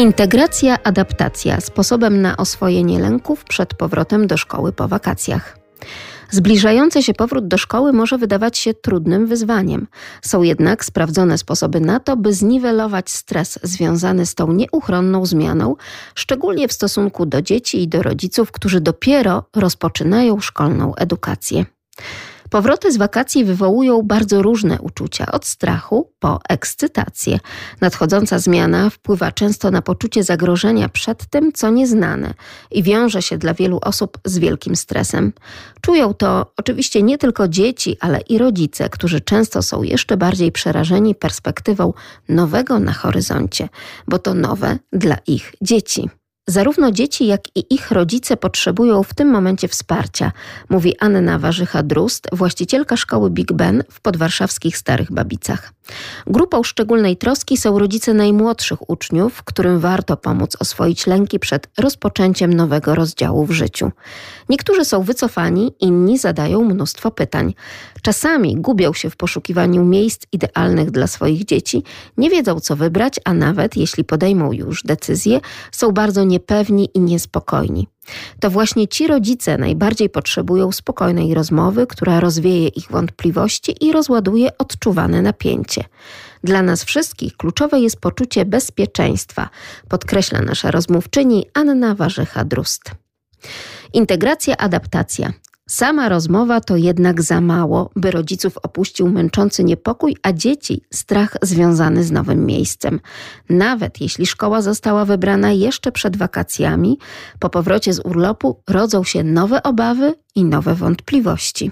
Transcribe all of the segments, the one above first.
Integracja, adaptacja sposobem na oswojenie lęków przed powrotem do szkoły po wakacjach. Zbliżający się powrót do szkoły może wydawać się trudnym wyzwaniem. Są jednak sprawdzone sposoby na to, by zniwelować stres związany z tą nieuchronną zmianą, szczególnie w stosunku do dzieci i do rodziców, którzy dopiero rozpoczynają szkolną edukację. Powroty z wakacji wywołują bardzo różne uczucia, od strachu po ekscytację. Nadchodząca zmiana wpływa często na poczucie zagrożenia przed tym, co nieznane i wiąże się dla wielu osób z wielkim stresem. Czują to oczywiście nie tylko dzieci, ale i rodzice, którzy często są jeszcze bardziej przerażeni perspektywą nowego na horyzoncie, bo to nowe dla ich dzieci. Zarówno dzieci, jak i ich rodzice potrzebują w tym momencie wsparcia, mówi Anna Warzycha-Drust, właścicielka szkoły Big Ben w podwarszawskich Starych Babicach. Grupą szczególnej troski są rodzice najmłodszych uczniów, którym warto pomóc oswoić lęki przed rozpoczęciem nowego rozdziału w życiu. Niektórzy są wycofani, inni zadają mnóstwo pytań. Czasami gubią się w poszukiwaniu miejsc idealnych dla swoich dzieci, nie wiedzą co wybrać, a nawet jeśli podejmą już decyzję, są bardzo niepewni i niespokojni. To właśnie ci rodzice najbardziej potrzebują spokojnej rozmowy, która rozwieje ich wątpliwości i rozładuje odczuwane napięcie. Dla nas wszystkich kluczowe jest poczucie bezpieczeństwa, podkreśla nasza rozmówczyni Anna Warzycha-Drust. Integracja, adaptacja. Sama rozmowa to jednak za mało, by rodziców opuścił męczący niepokój, a dzieci strach związany z nowym miejscem. Nawet jeśli szkoła została wybrana jeszcze przed wakacjami, po powrocie z urlopu rodzą się nowe obawy i nowe wątpliwości.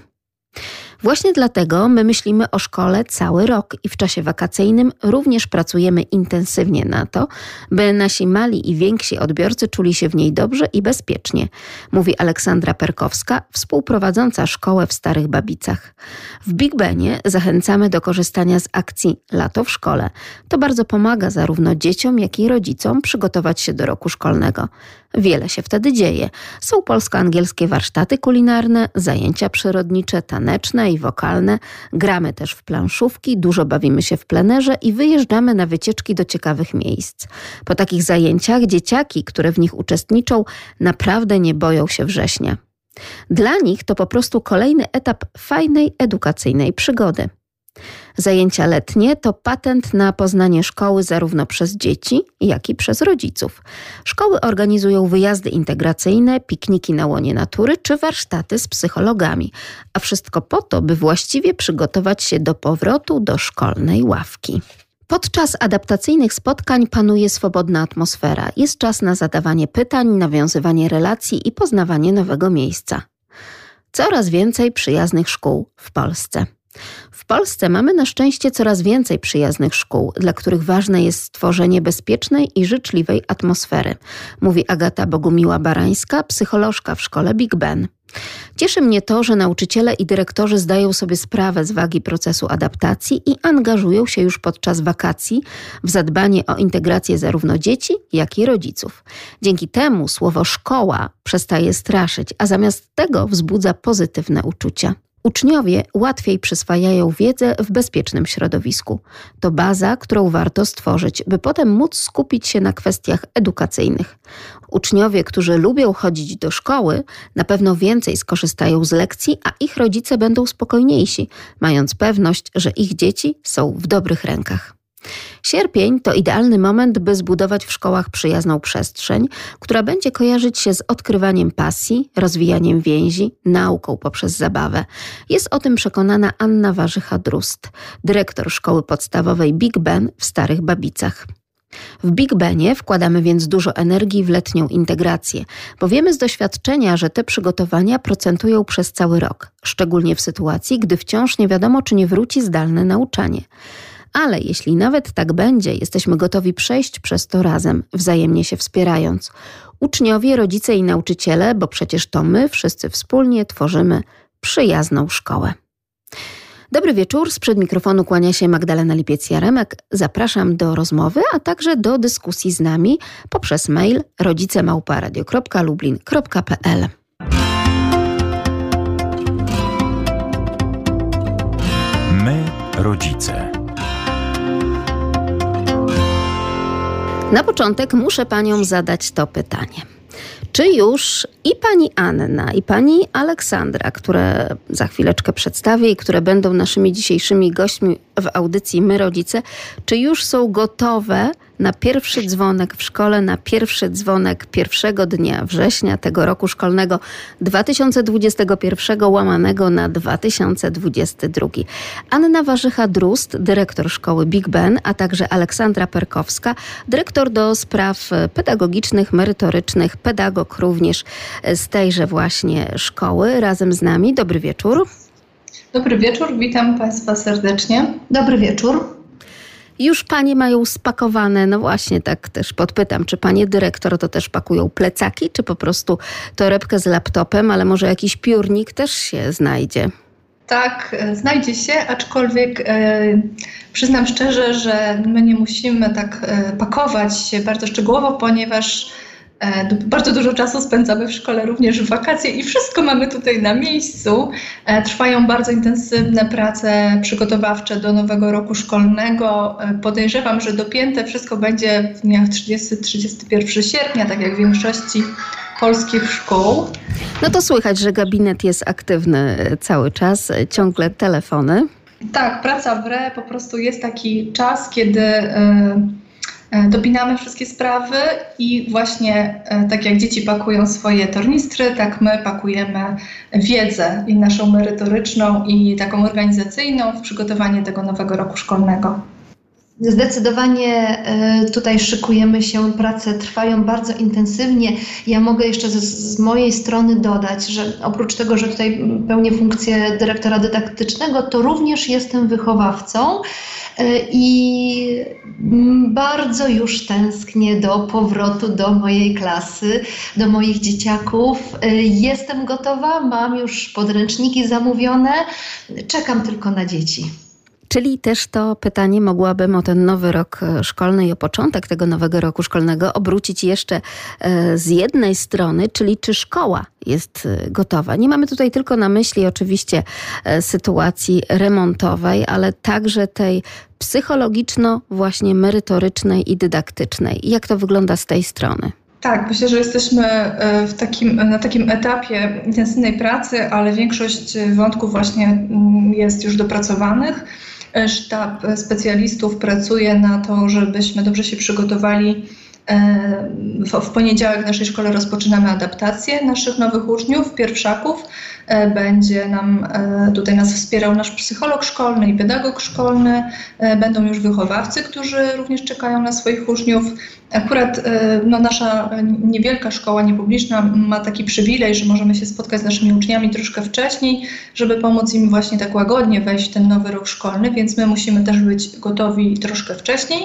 Właśnie dlatego my myślimy o szkole cały rok i w czasie wakacyjnym również pracujemy intensywnie na to, by nasi mali i więksi odbiorcy czuli się w niej dobrze i bezpiecznie, mówi Aleksandra Perkowska, współprowadząca szkołę w Starych Babicach. W Big Benie zachęcamy do korzystania z akcji Lato w szkole. To bardzo pomaga zarówno dzieciom, jak i rodzicom przygotować się do roku szkolnego. Wiele się wtedy dzieje. Są polsko-angielskie warsztaty kulinarne, zajęcia przyrodnicze, taneczne i wokalne. Gramy też w planszówki, dużo bawimy się w plenerze i wyjeżdżamy na wycieczki do ciekawych miejsc. Po takich zajęciach dzieciaki, które w nich uczestniczą, naprawdę nie boją się września. Dla nich to po prostu kolejny etap fajnej edukacyjnej przygody. Zajęcia letnie to patent na poznanie szkoły zarówno przez dzieci, jak i przez rodziców. Szkoły organizują wyjazdy integracyjne, pikniki na łonie natury czy warsztaty z psychologami, a wszystko po to, by właściwie przygotować się do powrotu do szkolnej ławki. Podczas adaptacyjnych spotkań panuje swobodna atmosfera. Jest czas na zadawanie pytań, nawiązywanie relacji i poznawanie nowego miejsca. Coraz więcej przyjaznych szkół w Polsce. W Polsce mamy na szczęście coraz więcej przyjaznych szkół, dla których ważne jest stworzenie bezpiecznej i życzliwej atmosfery, mówi Agata Bogumiła-Barańska, psycholożka w szkole Big Ben. Cieszy mnie to, że nauczyciele i dyrektorzy zdają sobie sprawę z wagi procesu adaptacji i angażują się już podczas wakacji w zadbanie o integrację zarówno dzieci, jak i rodziców. Dzięki temu słowo szkoła przestaje straszyć, a zamiast tego wzbudza pozytywne uczucia. Uczniowie łatwiej przyswajają wiedzę w bezpiecznym środowisku. To baza, którą warto stworzyć, by potem móc skupić się na kwestiach edukacyjnych. Uczniowie, którzy lubią chodzić do szkoły, na pewno więcej skorzystają z lekcji, a ich rodzice będą spokojniejsi, mając pewność, że ich dzieci są w dobrych rękach. Sierpień to idealny moment, by zbudować w szkołach przyjazną przestrzeń, która będzie kojarzyć się z odkrywaniem pasji, rozwijaniem więzi, nauką poprzez zabawę. Jest o tym przekonana Anna Warzycha-Drust, dyrektor szkoły podstawowej Big Ben w Starych Babicach. W Big Benie wkładamy więc dużo energii w letnią integrację, bo wiemy z doświadczenia, że te przygotowania procentują przez cały rok, szczególnie w sytuacji, gdy wciąż nie wiadomo, czy nie wróci zdalne nauczanie. Ale jeśli nawet tak będzie, jesteśmy gotowi przejść przez to razem, wzajemnie się wspierając. Uczniowie, rodzice i nauczyciele, bo przecież to my wszyscy wspólnie tworzymy przyjazną szkołę. Dobry wieczór, sprzed mikrofonu kłania się Magdalena Lipiec-Jaremek. Zapraszam do rozmowy, a także do dyskusji z nami poprzez mail rodzicemałparadio.lublin.pl My, rodzice. Na początek muszę paniom zadać to pytanie. Czy już i pani Anna, i pani Aleksandra, które za chwileczkę przedstawię i które będą naszymi dzisiejszymi gośćmi w audycji My Rodzice, czy już są gotowe na pierwszy dzwonek w szkole, na pierwszy dzwonek pierwszego dnia września tego roku szkolnego 2021 łamanego na 2022. Anna Warzycha-Drust, dyrektor szkoły Big Ben, a także Aleksandra Perkowska, dyrektor do spraw pedagogicznych, merytorycznych, pedagog również z tejże właśnie szkoły. Razem z nami. Dobry wieczór. Dobry wieczór, witam Państwa serdecznie. Dobry wieczór. Już panie mają spakowane, no właśnie tak też podpytam, czy panie dyrektor to też pakują plecaki, czy po prostu torebkę z laptopem, ale może jakiś piórnik też się znajdzie? Tak, znajdzie się, aczkolwiek e, przyznam szczerze, że my nie musimy tak e, pakować się bardzo szczegółowo, ponieważ bardzo dużo czasu spędzamy w szkole, również w wakacje i wszystko mamy tutaj na miejscu. E, trwają bardzo intensywne prace przygotowawcze do nowego roku szkolnego. E, podejrzewam, że dopięte wszystko będzie w dniach 30-31 sierpnia, tak jak w większości polskich szkół. No to słychać, że gabinet jest aktywny cały czas, ciągle telefony. Tak, praca w RE po prostu jest taki czas, kiedy. Yy, E, dopinamy wszystkie sprawy i właśnie e, tak jak dzieci pakują swoje tornistry, tak my pakujemy wiedzę i naszą merytoryczną i taką organizacyjną w przygotowanie tego nowego roku szkolnego. Zdecydowanie e, tutaj szykujemy się, prace trwają bardzo intensywnie. Ja mogę jeszcze z, z, mojej strony dodać, że oprócz tego, że tutaj pełnię funkcję dyrektora dydaktycznego, to również jestem wychowawcą e, i bardzo już tęsknię do powrotu do mojej klasy, do moich dzieciaków. E, jestem gotowa, mam już podręczniki zamówione, czekam tylko na dzieci. Czyli też to pytanie mogłabym o ten nowy rok e, szkolny i o początek tego nowego roku szkolnego obrócić jeszcze e, z jednej strony, czyli czy szkoła jest e, gotowa. Nie mamy tutaj tylko na myśli oczywiście sytuacji remontowej, ale także tej psychologiczno, właśnie merytorycznej i dydaktycznej. Jak to wygląda z tej strony? Tak, myślę, że jesteśmy w takim, na takim etapie intensywnej pracy, ale większość wątków właśnie mm, jest już dopracowanych. Sztab specjalistów pracuje na to, żebyśmy dobrze się przygotowali. E, w poniedziałek w naszej szkole rozpoczynamy adaptację naszych nowych uczniów, pierwszaków. E, będzie nam e, tutaj nas wspierał nasz psycholog szkolny i pedagog szkolny. Będą już wychowawcy, którzy również czekają na swoich uczniów. Akurat no, nasza niewielka szkoła niepubliczna ma taki przywilej, że możemy się spotkać z naszymi uczniami troszkę wcześniej, żeby pomóc im właśnie tak łagodnie wejść w ten nowy rok szkolny, więc my musimy też być gotowi troszkę wcześniej.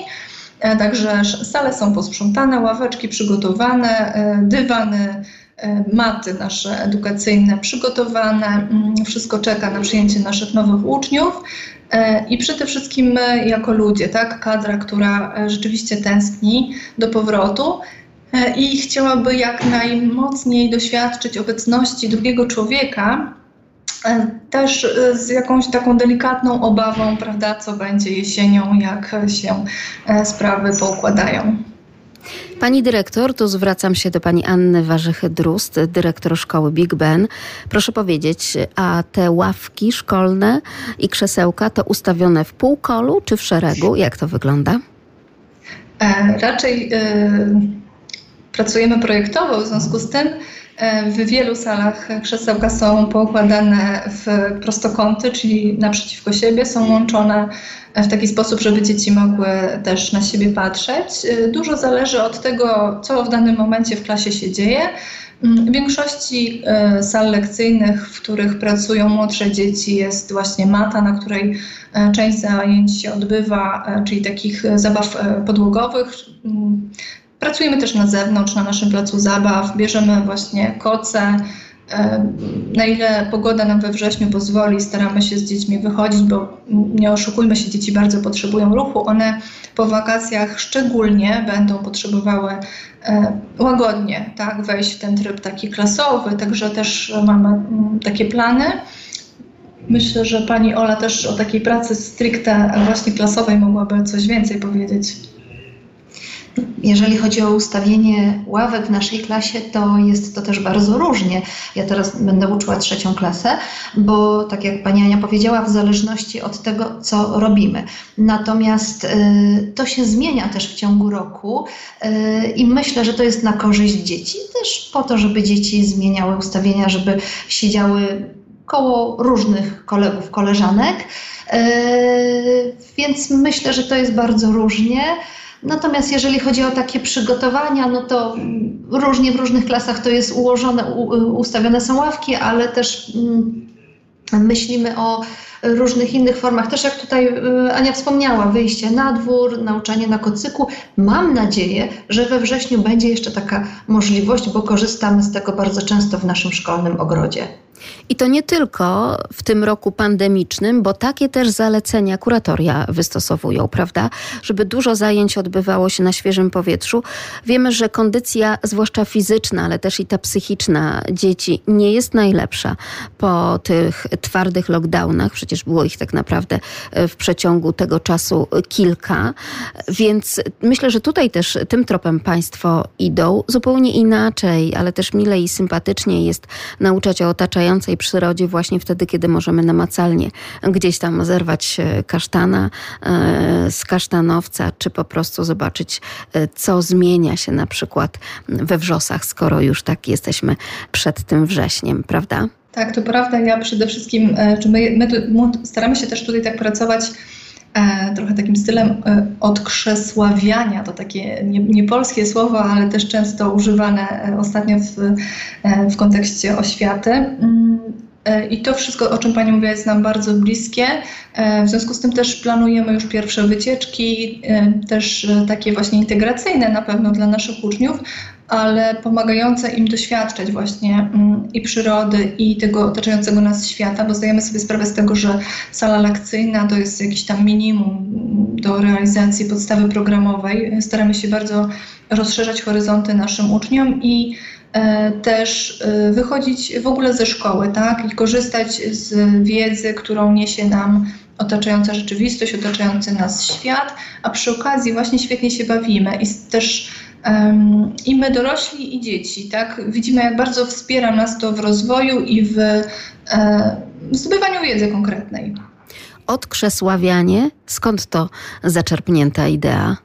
E, także sale są posprzątane, ławeczki przygotowane, e, dywany, e, maty nasze edukacyjne przygotowane. Mm, wszystko czeka na przyjęcie naszych nowych uczniów. I przede wszystkim my, jako ludzie, tak, kadra, która rzeczywiście tęskni do powrotu i chciałaby jak najmocniej doświadczyć obecności drugiego człowieka, też e, z jakąś taką delikatną obawą, prawda, co będzie jesienią, jak się e, sprawy poukładają. Pani dyrektor, tu zwracam się do pani Anny Warzychy-Drust, dyrektor szkoły Big Ben. Proszę powiedzieć, a te ławki szkolne i krzesełka to ustawione w półkolu czy w szeregu? Jak to wygląda? E, raczej e, pracujemy projektowo, w związku z tym E, w wielu salach krzesełka są poukładane w prostokąty, czyli naprzeciwko siebie, są łączone w taki sposób, żeby dzieci mogły też na siebie patrzeć. E, dużo zależy od tego, co w danym momencie w klasie się dzieje. Mm, w większości e, sal lekcyjnych, w których pracują młodsze dzieci, jest właśnie mata, na której część zajęć się odbywa, czyli takich zabaw podłogowych. Pracujemy też na zewnątrz, na naszym placu zabaw, bierzemy właśnie koce. E, na ile pogoda nam we wrześniu pozwoli, staramy się z dziećmi wychodzić, bo nie oszukujmy się, dzieci bardzo potrzebują ruchu. One po wakacjach szczególnie będą potrzebowały e, łagodnie tak, wejść w ten tryb taki klasowy, także też mamy mm, takie plany. Myślę, że pani Ola też o takiej pracy stricte właśnie klasowej mogłaby coś więcej powiedzieć. Jeżeli chodzi o ustawienie ławek w naszej klasie, to jest to też bardzo różnie. Ja teraz będę uczyła trzecią klasę, bo tak jak pani Ania powiedziała, w zależności od tego, co robimy. Natomiast y, to się zmienia też w ciągu roku y, i myślę, że to jest na korzyść dzieci, też po to, żeby dzieci zmieniały ustawienia, żeby siedziały koło różnych kolegów, koleżanek. Y, więc myślę, że to jest bardzo różnie. Natomiast jeżeli chodzi o takie przygotowania, no to różnie w różnych klasach to jest ułożone, ustawione są ławki, ale też mm, myślimy o różnych innych formach. Też jak tutaj y, Ania wspomniała, wyjście na dwór, nauczanie na kocyku. Mam nadzieję, że we wrześniu będzie jeszcze taka możliwość, bo korzystamy z tego bardzo często w naszym szkolnym ogrodzie. I to nie tylko w tym roku pandemicznym, bo takie też zalecenia kuratoria wystosowują, prawda? Żeby dużo zajęć odbywało się na świeżym powietrzu. Wiemy, że kondycja, zwłaszcza fizyczna, ale też i ta psychiczna dzieci nie jest najlepsza po tych twardych lockdownach. Przecież było ich tak naprawdę e, w przeciągu tego czasu kilka. Więc myślę, że tutaj też tym tropem Państwo idą zupełnie inaczej, ale też milej i sympatycznie jest nauczać o otaczającej tej przyrodzie właśnie wtedy, kiedy możemy namacalnie gdzieś tam zerwać e, kasztana e, z kasztanowca, czy po prostu zobaczyć, e, co zmienia się na przykład we wrzosach, skoro już tak jesteśmy przed tym wrześniem, prawda? Tak, to prawda. Ja przede wszystkim, czy my, my staramy się też tutaj tak pracować trochę takim stylem e, odkrzesławiania. To takie niepolskie nie słowo, ale też często używane ostatnio w, e, w kontekście oświaty. Mm, E, I to wszystko, o czym Pani mówiła, jest nam bardzo bliskie. E, w związku z tym też planujemy już pierwsze wycieczki, e, też takie właśnie integracyjne na pewno dla naszych uczniów, ale pomagające im doświadczać właśnie mm, i przyrody, i tego otaczającego nas świata, bo zdajemy sobie sprawę z tego, że sala lekcyjna to jest jakiś tam minimum do realizacji podstawy programowej. Staramy się bardzo rozszerzać horyzonty naszym uczniom i E, też e, wychodzić w ogóle ze szkoły, tak, i korzystać z wiedzy, którą niesie nam otaczająca rzeczywistość, otaczający nas świat, a przy okazji właśnie świetnie się bawimy i też i my dorośli i dzieci, tak, widzimy jak bardzo wspiera nas to w rozwoju i w e, zdobywaniu wiedzy konkretnej. Odkrzesławianie, skąd to zaczerpnięta idea?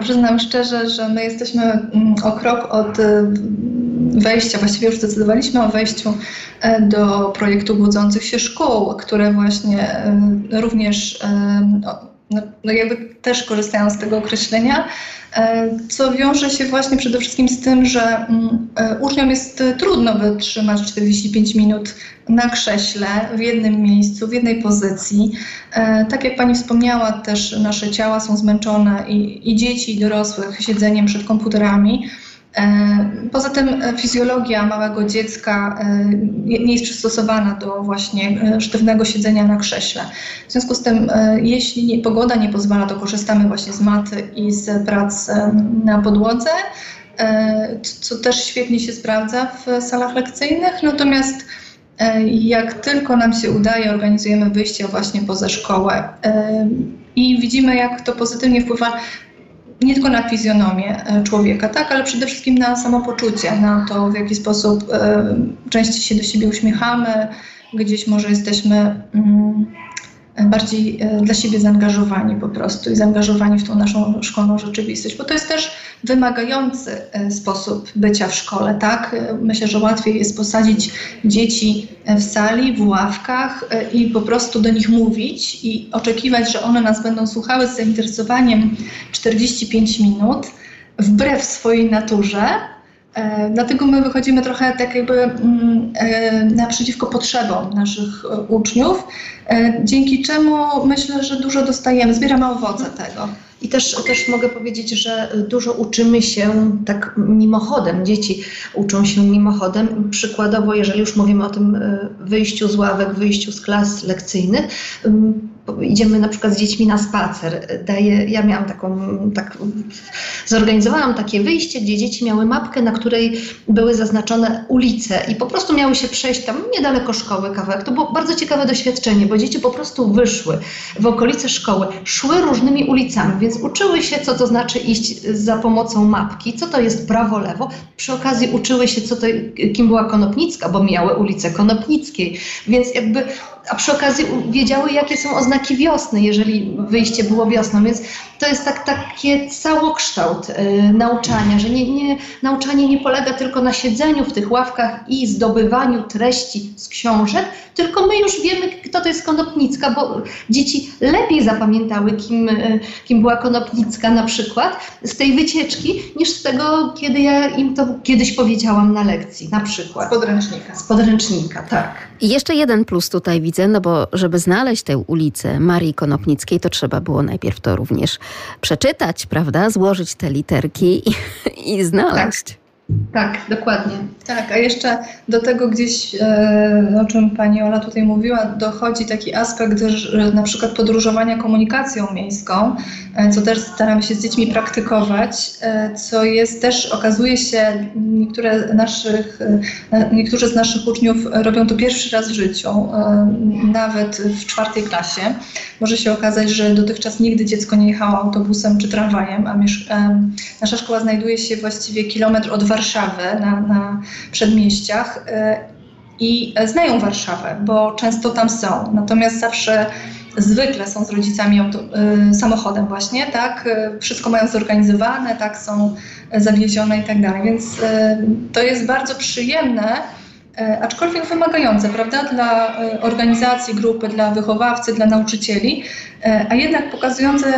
Przyznam szczerze, że my jesteśmy mm, o krok od y, wejścia, właściwie już zdecydowaliśmy o wejściu e, do projektu Budzących się Szkół, które właśnie również no, no jakby też korzystają z tego określenia, e, co wiąże się właśnie przede wszystkim z tym, że mm, e, uczniom jest trudno wytrzymać 45 minut na krześle w jednym miejscu, w jednej pozycji. E, tak jak Pani wspomniała, też nasze ciała są zmęczone i, i dzieci, i dorosłych siedzeniem przed komputerami. E, poza tym e, fizjologia małego dziecka e, nie jest przystosowana do właśnie sztywnego siedzenia na krześle. W związku z tym, jeśli pogoda nie pozwala, to korzystamy właśnie z maty i z prac na podłodze, co też świetnie się sprawdza w salach lekcyjnych. Natomiast jak tylko nam się udaje, organizujemy wyjście właśnie poza szkołę i widzimy, jak to pozytywnie wpływa nie tylko na fizjonomię e, człowieka, tak, ale przede wszystkim na samopoczucie, na to, w jaki sposób e, częściej się do siebie uśmiechamy, gdzieś może jesteśmy mm, bardziej e, dla siebie zaangażowani po prostu i zaangażowani w tą naszą szkolną rzeczywistość, bo to jest też wymagający e, sposób bycia w szkole, tak? E, myślę, że łatwiej jest posadzić dzieci w sali, w ławkach i po prostu do nich mówić i oczekiwać, że one nas będą słuchały z zainteresowaniem 45 minut, wbrew swojej naturze, E, dlatego my wychodzimy trochę tak jakby mm, e, naprzeciwko potrzebom naszych e, uczniów, dzięki czemu myślę, że dużo dostajemy, zbieramy owoce tego. I też, też mogę powiedzieć, że dużo uczymy się tak mimochodem. Dzieci uczą się mimochodem. Przykładowo, jeżeli już mówimy o tym wyjściu z ławek, wyjściu z klas lekcyjnych, idziemy na przykład z dziećmi na spacer, daję, ja miałam taką, tak, zorganizowałam takie wyjście, gdzie dzieci miały mapkę, na której były zaznaczone ulice i po prostu miały się przejść tam niedaleko szkoły kawałek. To było bardzo ciekawe doświadczenie, bo dzieci po prostu wyszły w okolice szkoły, szły różnymi ulicami, więc uczyły się, co to znaczy iść za pomocą mapki, co to jest prawo, lewo. Przy okazji uczyły się, co to, kim była Konopnicka, bo miały ulicę Konopnickiej, więc jakby a przy okazji wiedziały, jakie są oznaki wiosny, jeżeli wyjście było wiosną. Więc to jest tak, takie całokształt y, nauczania, że nie, nie, nauczanie nie polega tylko na siedzeniu w tych ławkach i zdobywaniu treści z książek, tylko my już wiemy, kto to jest Konopnicka, bo dzieci lepiej zapamiętały, kim, y, kim była Konopnicka na przykład z tej wycieczki, niż z tego, kiedy ja im to kiedyś powiedziałam na lekcji, na przykład. Z podręcznika. Z podręcznika, tak. I jeszcze jeden plus tutaj widzę, no bo żeby znaleźć tę ulicę Marii Konopnickiej, to trzeba było najpierw to również przeczytać, prawda? Złożyć te literki i, i znaleźć. Tak. Tak, dokładnie. Tak, a jeszcze do tego gdzieś, e, o czym pani Ola tutaj mówiła, dochodzi taki aspekt że na przykład podróżowania komunikacją miejską, e, co też staramy się z dziećmi praktykować, e, co jest też, okazuje się, niektóre naszych, niektórzy z naszych uczniów robią to pierwszy raz w życiu, nawet w czwartej klasie. Może się okazać, że dotychczas nigdy dziecko nie jechało autobusem czy tramwajem, a nasza szkoła znajduje się właściwie kilometr od Warszawy, na, na przedmieściach e, i znają Warszawę, bo często tam są. Natomiast zawsze zwykle są z rodzicami auto, e, samochodem właśnie, tak? E, wszystko mają zorganizowane, tak, są zawiezione i tak dalej. Więc to jest bardzo przyjemne aczkolwiek wymagające, prawda, dla e, organizacji, grupy, dla wychowawcy, dla nauczycieli, e, a jednak pokazujące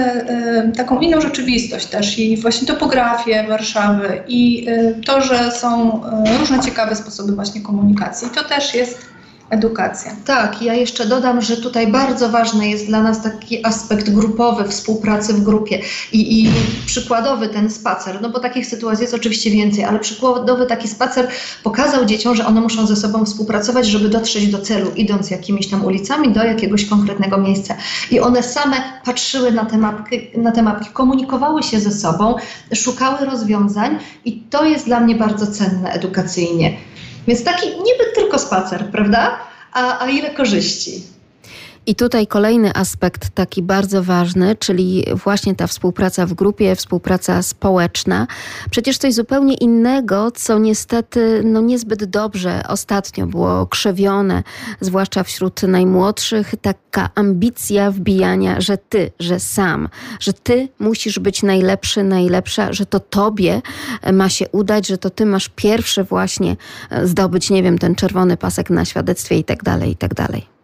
taką inną rzeczywistość też i właśnie topografię Warszawy i to, że są różne ciekawe sposoby właśnie komunikacji. To też jest edukacja. Tak, ja jeszcze dodam, że tutaj bardzo ważny jest dla nas taki aspekt grupowy, współpracy w grupie i, i przykładowy ten spacer, no bo takich sytuacji jest oczywiście więcej, ale przykładowy taki spacer pokazał dzieciom, że one muszą ze sobą współpracować, żeby dotrzeć do celu, idąc jakimiś tam ulicami do jakiegoś konkretnego miejsca. I one same patrzyły na te mapki, na te mapki komunikowały się ze sobą, szukały rozwiązań i to jest dla mnie bardzo cenne edukacyjnie. Więc taki niby tylko spacer, prawda? A, a ile korzyści. I tutaj kolejny aspekt taki bardzo ważny, czyli właśnie ta współpraca w grupie, współpraca społeczna. Przecież coś zupełnie innego, co niestety no niezbyt dobrze ostatnio było krzewione, zwłaszcza wśród najmłodszych, taka ambicja wbijania, że ty, że sam, że ty musisz być najlepszy, najlepsza, że to tobie ma się udać, że to ty masz pierwszy właśnie zdobyć, nie wiem, ten czerwony pasek na świadectwie i tak dalej, i tak dalej.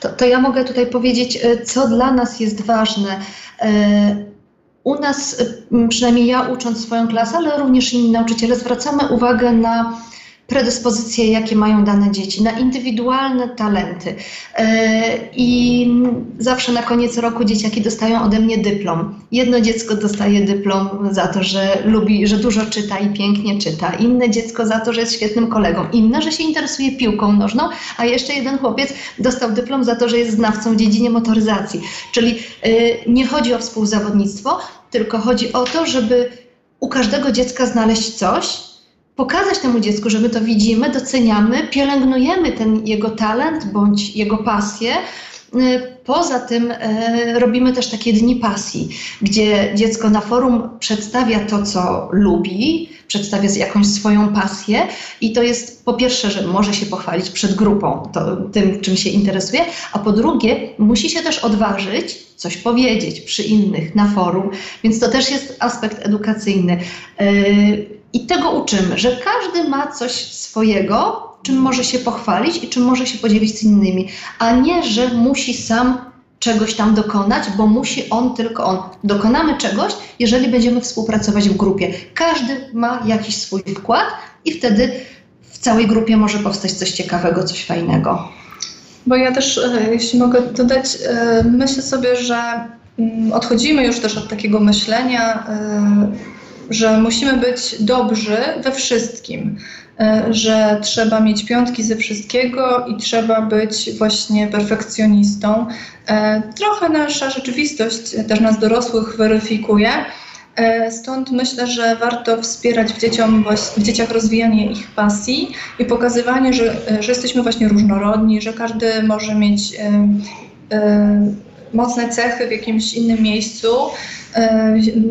To, to ja mogę tutaj powiedzieć, e, co dla nas jest ważne. E, u nas, przynajmniej ja ucząc swoją klasę, ale również inni nauczyciele, zwracamy uwagę na predyspozycje, jakie mają dane dzieci, na indywidualne talenty. E, I zawsze na koniec roku dzieciaki dostają ode mnie dyplom. Jedno dziecko dostaje dyplom za to, że lubi, że dużo czyta i pięknie czyta. Inne dziecko za to, że jest świetnym kolegą. Inne, że się interesuje piłką nożną, a jeszcze jeden chłopiec dostał dyplom za to, że jest znawcą w dziedzinie motoryzacji. Czyli e, nie chodzi o współzawodnictwo, tylko chodzi o to, żeby u każdego dziecka znaleźć coś, pokazać temu dziecku, że my to widzimy, doceniamy, pielęgnujemy ten jego talent bądź jego pasję. Y, poza tym y, robimy też takie dni pasji, gdzie dziecko na forum przedstawia to, co lubi, przedstawia jakąś swoją pasję i to jest po pierwsze, że może się pochwalić przed grupą to, tym, czym się interesuje, a po drugie musi się też odważyć coś powiedzieć przy innych na forum, więc to też jest aspekt edukacyjny. Y, i tego uczymy, że każdy ma coś swojego, czym może się pochwalić i czym może się podzielić z innymi, a nie, że musi sam czegoś tam dokonać, bo musi on tylko on. Dokonamy czegoś, jeżeli będziemy współpracować w grupie. Każdy ma jakiś swój wkład i wtedy w całej grupie może powstać coś ciekawego, coś fajnego. Bo ja też, e, jeśli mogę dodać, e, myślę sobie, że mm, odchodzimy już też od takiego myślenia e, że musimy być dobrzy we wszystkim, że trzeba mieć piątki ze wszystkiego i trzeba być właśnie perfekcjonistą. E, trochę nasza rzeczywistość też nas dorosłych weryfikuje. E, stąd myślę, że warto wspierać w, dzieciom, w dzieciach rozwijanie ich pasji i pokazywanie, że, że jesteśmy właśnie różnorodni, że każdy może mieć mocne cechy w jakimś innym miejscu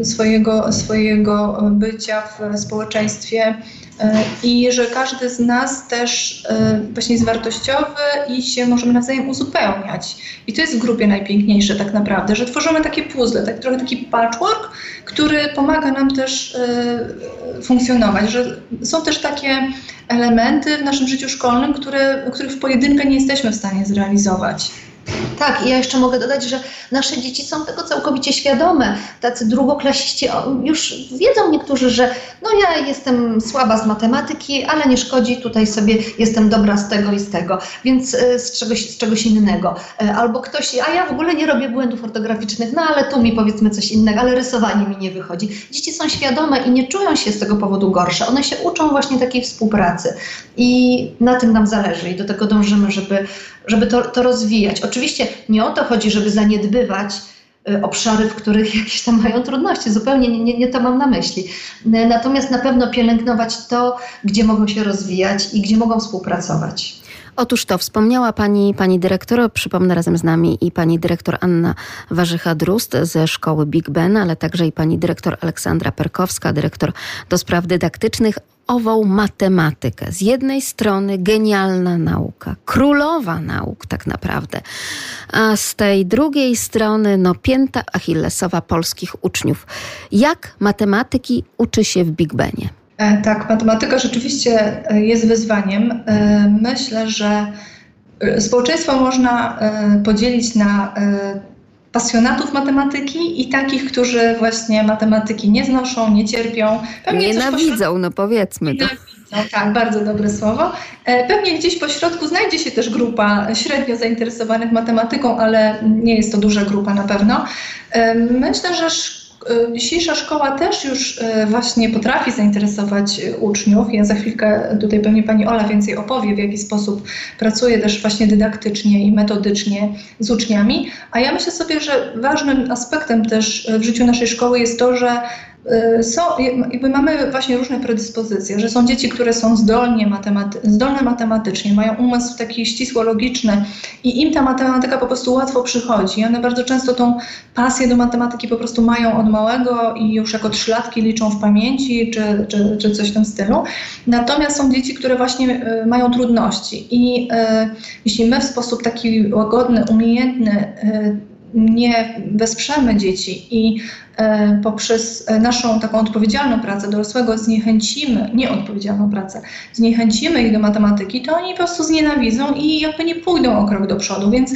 swojego, swojego bycia w społeczeństwie E, i że każdy z nas też e, właśnie jest wartościowy i się możemy nawzajem uzupełniać. I to jest w grupie najpiękniejsze tak naprawdę, że tworzymy takie puzzle, tak, trochę taki patchwork, który pomaga nam też e, funkcjonować, że są też takie elementy w naszym życiu szkolnym, które, których w pojedynkę nie jesteśmy w stanie zrealizować. Tak, i ja jeszcze mogę dodać, że nasze dzieci są tego całkowicie świadome. Tacy drugoklasiści już wiedzą niektórzy, że no ja jestem słaba z matematyki, ale nie szkodzi, tutaj sobie jestem dobra z tego i z tego, więc e, z czegoś, z czegoś innego. E, albo ktoś, a ja w ogóle nie robię błędów ortograficznych, no ale tu mi powiedzmy coś innego, ale rysowanie mi nie wychodzi. Dzieci są świadome i nie czują się z tego powodu gorsze. One się uczą właśnie takiej współpracy i na tym nam zależy i do tego dążymy, żeby, żeby to, to rozwijać. Oczywiście nie o to chodzi, żeby zaniedbywać y, obszary, w których jakieś tam mają trudności. Zupełnie nie, nie, nie, to mam na myśli. Natomiast na pewno pielęgnować to, gdzie mogą się rozwijać i gdzie mogą współpracować. Otóż to wspomniała pani, pani dyrektor, przypomnę razem z nami i pani dyrektor Anna Warzycha-Drust ze szkoły Big Ben, ale także i pani dyrektor Aleksandra Perkowska, dyrektor do spraw dydaktycznych ową matematykę. Z jednej strony genialna nauka, królowa nauk tak naprawdę, a z tej drugiej strony no pięta achillesowa polskich uczniów. Jak matematyki uczy się w Big Benie? E, tak, matematyka rzeczywiście e, jest wyzwaniem. E, myślę, że społeczeństwo można podzielić na pasjonatów matematyki i takich, którzy właśnie matematyki nie znoszą, nie cierpią. Pewnie Nienawidzą, no powiedzmy to. tak, bardzo dobre słowo. Pewnie gdzieś po środku znajdzie się też grupa średnio zainteresowanych matematyką, ale nie jest to duża grupa na pewno. Myślę, że dzisiejsza szkoła też już e, właśnie potrafi zainteresować e, uczniów. Ja za chwilkę tutaj pewnie pani Ola więcej opowie, w jaki sposób pracuje też właśnie dydaktycznie i metodycznie z uczniami. A ja myślę sobie, że ważnym aspektem też w życiu naszej szkoły jest to, że Y, są, jakby mamy właśnie różne predyspozycje, że są dzieci, które są zdolnie matematy zdolne matematycznie, mają umysł taki ścisło logiczny i im ta matematyka po prostu łatwo przychodzi. One bardzo często tą pasję do matematyki po prostu mają od małego i już jako trzylatki liczą w pamięci czy, czy, czy coś w tym stylu. Natomiast są dzieci, które właśnie y, mają trudności i y, jeśli my w sposób taki łagodny, umiejętny nie wesprzemy dzieci i e, poprzez naszą taką odpowiedzialną pracę dorosłego zniechęcimy, nieodpowiedzialną pracę, zniechęcimy ich do matematyki, to oni po prostu znienawidzą i jakby nie pójdą o krok do przodu. Więc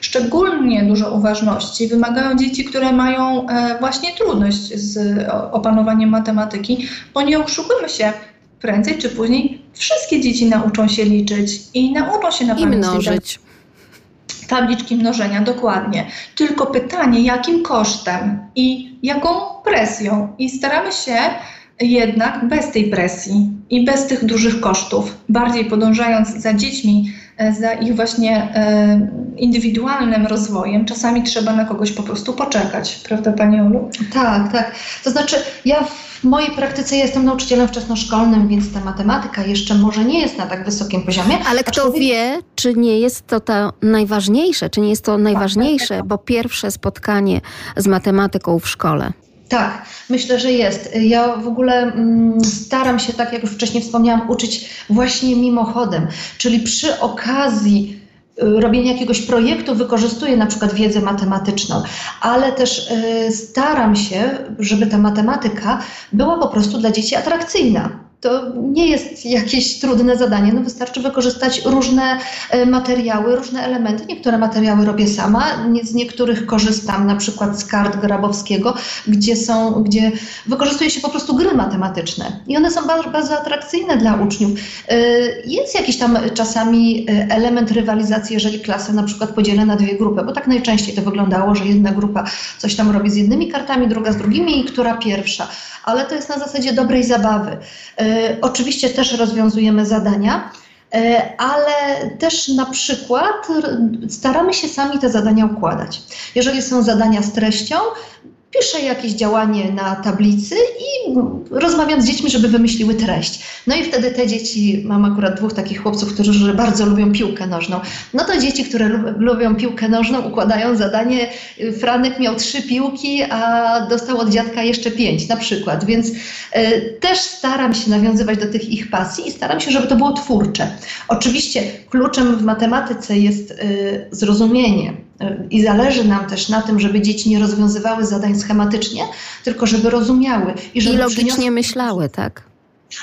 szczególnie dużo uważności wymagają dzieci, które mają e, właśnie trudność z opanowaniem matematyki, bo nie oszukujmy się, prędzej czy później wszystkie dzieci nauczą się liczyć i nauczą się na. I mnożyć. Tabliczki mnożenia, dokładnie. Tylko pytanie, jakim kosztem i jaką presją. I staramy się jednak bez tej presji i bez tych dużych kosztów, bardziej podążając za dziećmi, e, za ich właśnie e, indywidualnym rozwojem, czasami trzeba na kogoś po prostu poczekać, prawda Pani Olu? Tak, tak. To znaczy ja w mojej praktyce jestem nauczycielem wczesnoszkolnym, więc ta matematyka jeszcze może nie jest na tak wysokim poziomie. Ale kto wie, czy nie jest to to najważniejsze, czy nie jest to najważniejsze, tak, tak, tak. bo pierwsze spotkanie z matematyką w szkole. Tak, myślę, że jest. Ja w ogóle mm, staram się, tak jak już wcześniej wspomniałam, uczyć właśnie mimochodem, czyli przy okazji robienia jakiegoś projektu wykorzystuję na przykład wiedzę matematyczną, ale też y, staram się, żeby ta matematyka była po prostu dla dzieci atrakcyjna To nie jest jakieś trudne zadanie. No wystarczy wykorzystać różne e, materiały, różne elementy. Niektóre materiały robię sama, z niektórych korzystam, na przykład z kart Grabowskiego, gdzie są, gdzie wykorzystuje się po prostu gry matematyczne. I one są bardzo, bardzo atrakcyjne dla uczniów. E, jest jakiś tam czasami e, element rywalizacji, jeżeli klasę na przykład podzielę na dwie grupy, bo tak najczęściej to wyglądało, że jedna grupa coś tam robi z jednymi kartami, druga z drugimi i która pierwsza. Ale to jest na zasadzie dobrej zabawy. E, oczywiście też rozwiązujemy zadania, e, ale też na przykład staramy się sami te zadania układać. Jeżeli są zadania z treścią, piszę jakieś działanie na tablicy i rozmawiam z dziećmi, żeby wymyśliły treść. No i wtedy te dzieci, mam akurat dwóch takich chłopców, którzy bardzo lubią piłkę nożną. No to dzieci, które lubią piłkę nożną, układają zadanie. Franek miał trzy piłki, a dostał od dziadka jeszcze pięć na przykład. Więc y, też staram się nawiązywać do tych ich pasji i staram się, żeby to było twórcze. Oczywiście kluczem w matematyce jest y, zrozumienie i zależy nam też na tym, żeby dzieci nie rozwiązywały zadań schematycznie, tylko żeby rozumiały. I, żeby I logicznie przyniosły... myślały, tak?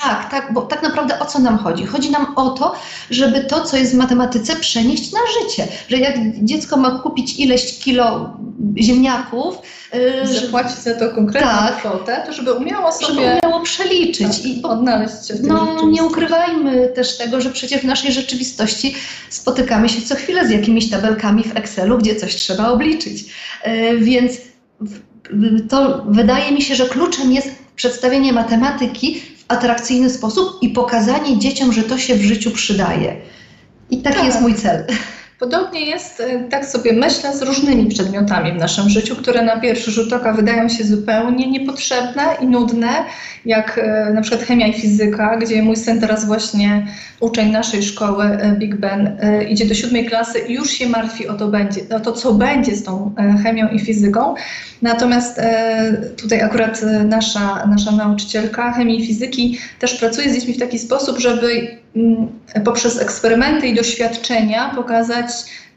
Tak, tak, bo tak naprawdę o co nam chodzi? Chodzi nam o to, żeby to, co jest w matematyce, przenieść na życie. Że jak dziecko ma kupić ileś kilo ziemniaków, y, zapłacić za to konkretną tak, kwotę, to żeby umiało sobie żeby umiało przeliczyć tak, i odnaleźć się w tym No nie ukrywajmy też tego, że przecież w naszej rzeczywistości spotykamy się co chwilę z jakimiś tabelkami w Excelu, gdzie coś trzeba obliczyć. Y, więc to wydaje mi się, że kluczem jest przedstawienie matematyki atrakcyjny sposób i pokazanie dzieciom, że to się w życiu przydaje. I taki tak. jest mój cel. Podobnie jest, e, tak sobie myślę, z różnymi przedmiotami w naszym życiu, które na pierwszy rzut oka wydają się zupełnie niepotrzebne i nudne, jak e, na przykład chemia i fizyka, gdzie mój syn teraz właśnie, uczeń naszej szkoły e, Big Ben, idzie do siódmej klasy i już się martwi o to, będzie, o to, co będzie z tą chemią i fizyką. Natomiast tutaj akurat nasza, nasza nauczycielka chemii i fizyki też pracuje z dziećmi w taki sposób, żeby poprzez eksperymenty i doświadczenia pokazać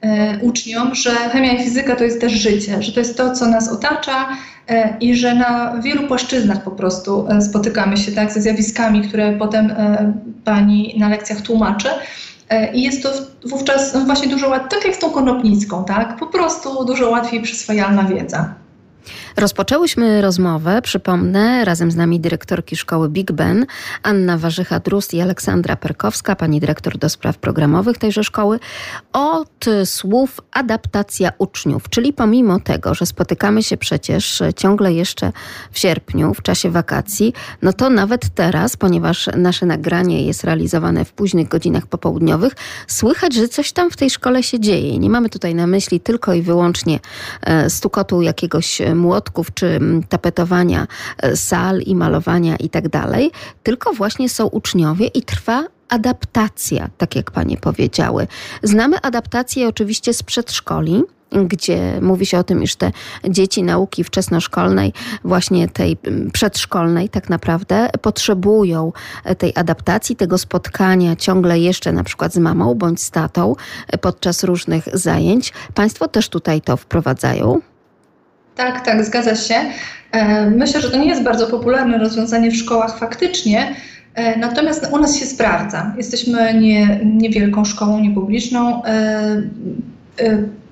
e, uczniom, że chemia i fizyka to jest też życie, że to jest to, co nas otacza e, i że na wielu płaszczyznach po prostu e, spotykamy się tak, ze zjawiskami, które potem pani na lekcjach tłumaczy. I jest to wówczas no właśnie dużo łatwiej, tak jak z tą konopnicką, tak? Po prostu dużo łatwiej przyswajalna wiedza. Rozpoczęłyśmy rozmowę, przypomnę, razem z nami dyrektorki szkoły Big Ben, Anna Warzycha-Drust i Aleksandra Perkowska, pani dyrektor do spraw programowych tejże szkoły, od słów adaptacja uczniów, czyli pomimo tego, że spotykamy się przecież ciągle jeszcze w sierpniu, w czasie wakacji, no to nawet teraz, ponieważ nasze nagranie jest realizowane w późnych godzinach popołudniowych, słychać, że coś tam w tej szkole się dzieje. Nie mamy tutaj na myśli tylko i wyłącznie e, stukotu jakiegoś młodu, środków czy mm, tapetowania e, sal i malowania i tak tylko właśnie są uczniowie i trwa adaptacja, tak jak panie powiedziały. Znamy adaptację oczywiście z przedszkoli, gdzie mówi się o tym, iż te dzieci nauki wczesnoszkolnej, właśnie tej mm, przedszkolnej tak naprawdę, potrzebują e, tej adaptacji, tego spotkania ciągle jeszcze na przykład z mamą bądź z tatą e, podczas różnych zajęć. Państwo też tutaj to wprowadzają? Tak, tak, zgadza się. E, myślę, że to nie jest bardzo popularne rozwiązanie w szkołach faktycznie, e, natomiast u nas się sprawdza. Jesteśmy nie, niewielką szkołą, niepubliczną.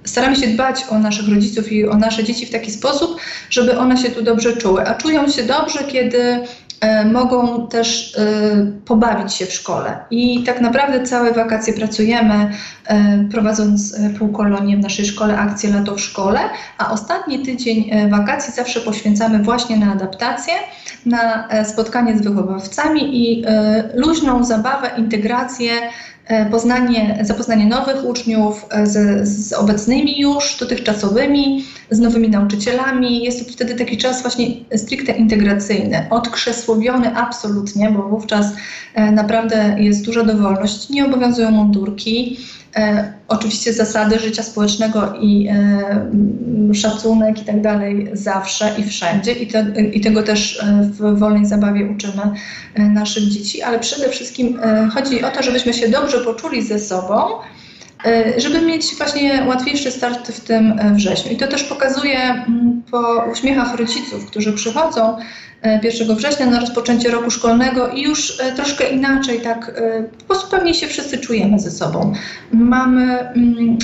Staramy się dbać o naszych rodziców i o nasze dzieci w taki sposób, żeby one się tu dobrze czuły. A czują się dobrze, kiedy E, mogą też e, pobawić się w szkole. I tak naprawdę całe wakacje pracujemy, e, prowadząc półkolonie w naszej szkole, akcję Lato w szkole, a ostatni tydzień wakacji zawsze poświęcamy właśnie na adaptację, na spotkanie z wychowawcami i luźną zabawę, integrację poznanie, zapoznanie nowych uczniów e, z, z, obecnymi już, dotychczasowymi, z nowymi nauczycielami. Jest to wtedy taki czas właśnie stricte integracyjny, odkrzesłowiony absolutnie, bo wówczas e, naprawdę jest duża dowolność, nie obowiązują mundurki. E, oczywiście zasady życia społecznego i e, szacunek i tak dalej zawsze i wszędzie. I, te, i tego też e, w wolnej zabawie uczymy naszych dzieci, ale przede wszystkim chodzi o to, żebyśmy się dobrze poczuli ze sobą żeby mieć właśnie łatwiejszy start w tym wrześniu. I to też pokazuje mm, po uśmiechach rodziców, którzy przychodzą 1 września na rozpoczęcie roku szkolnego i już troszkę inaczej, tak pewnie się wszyscy czujemy ze sobą. Mamy mm,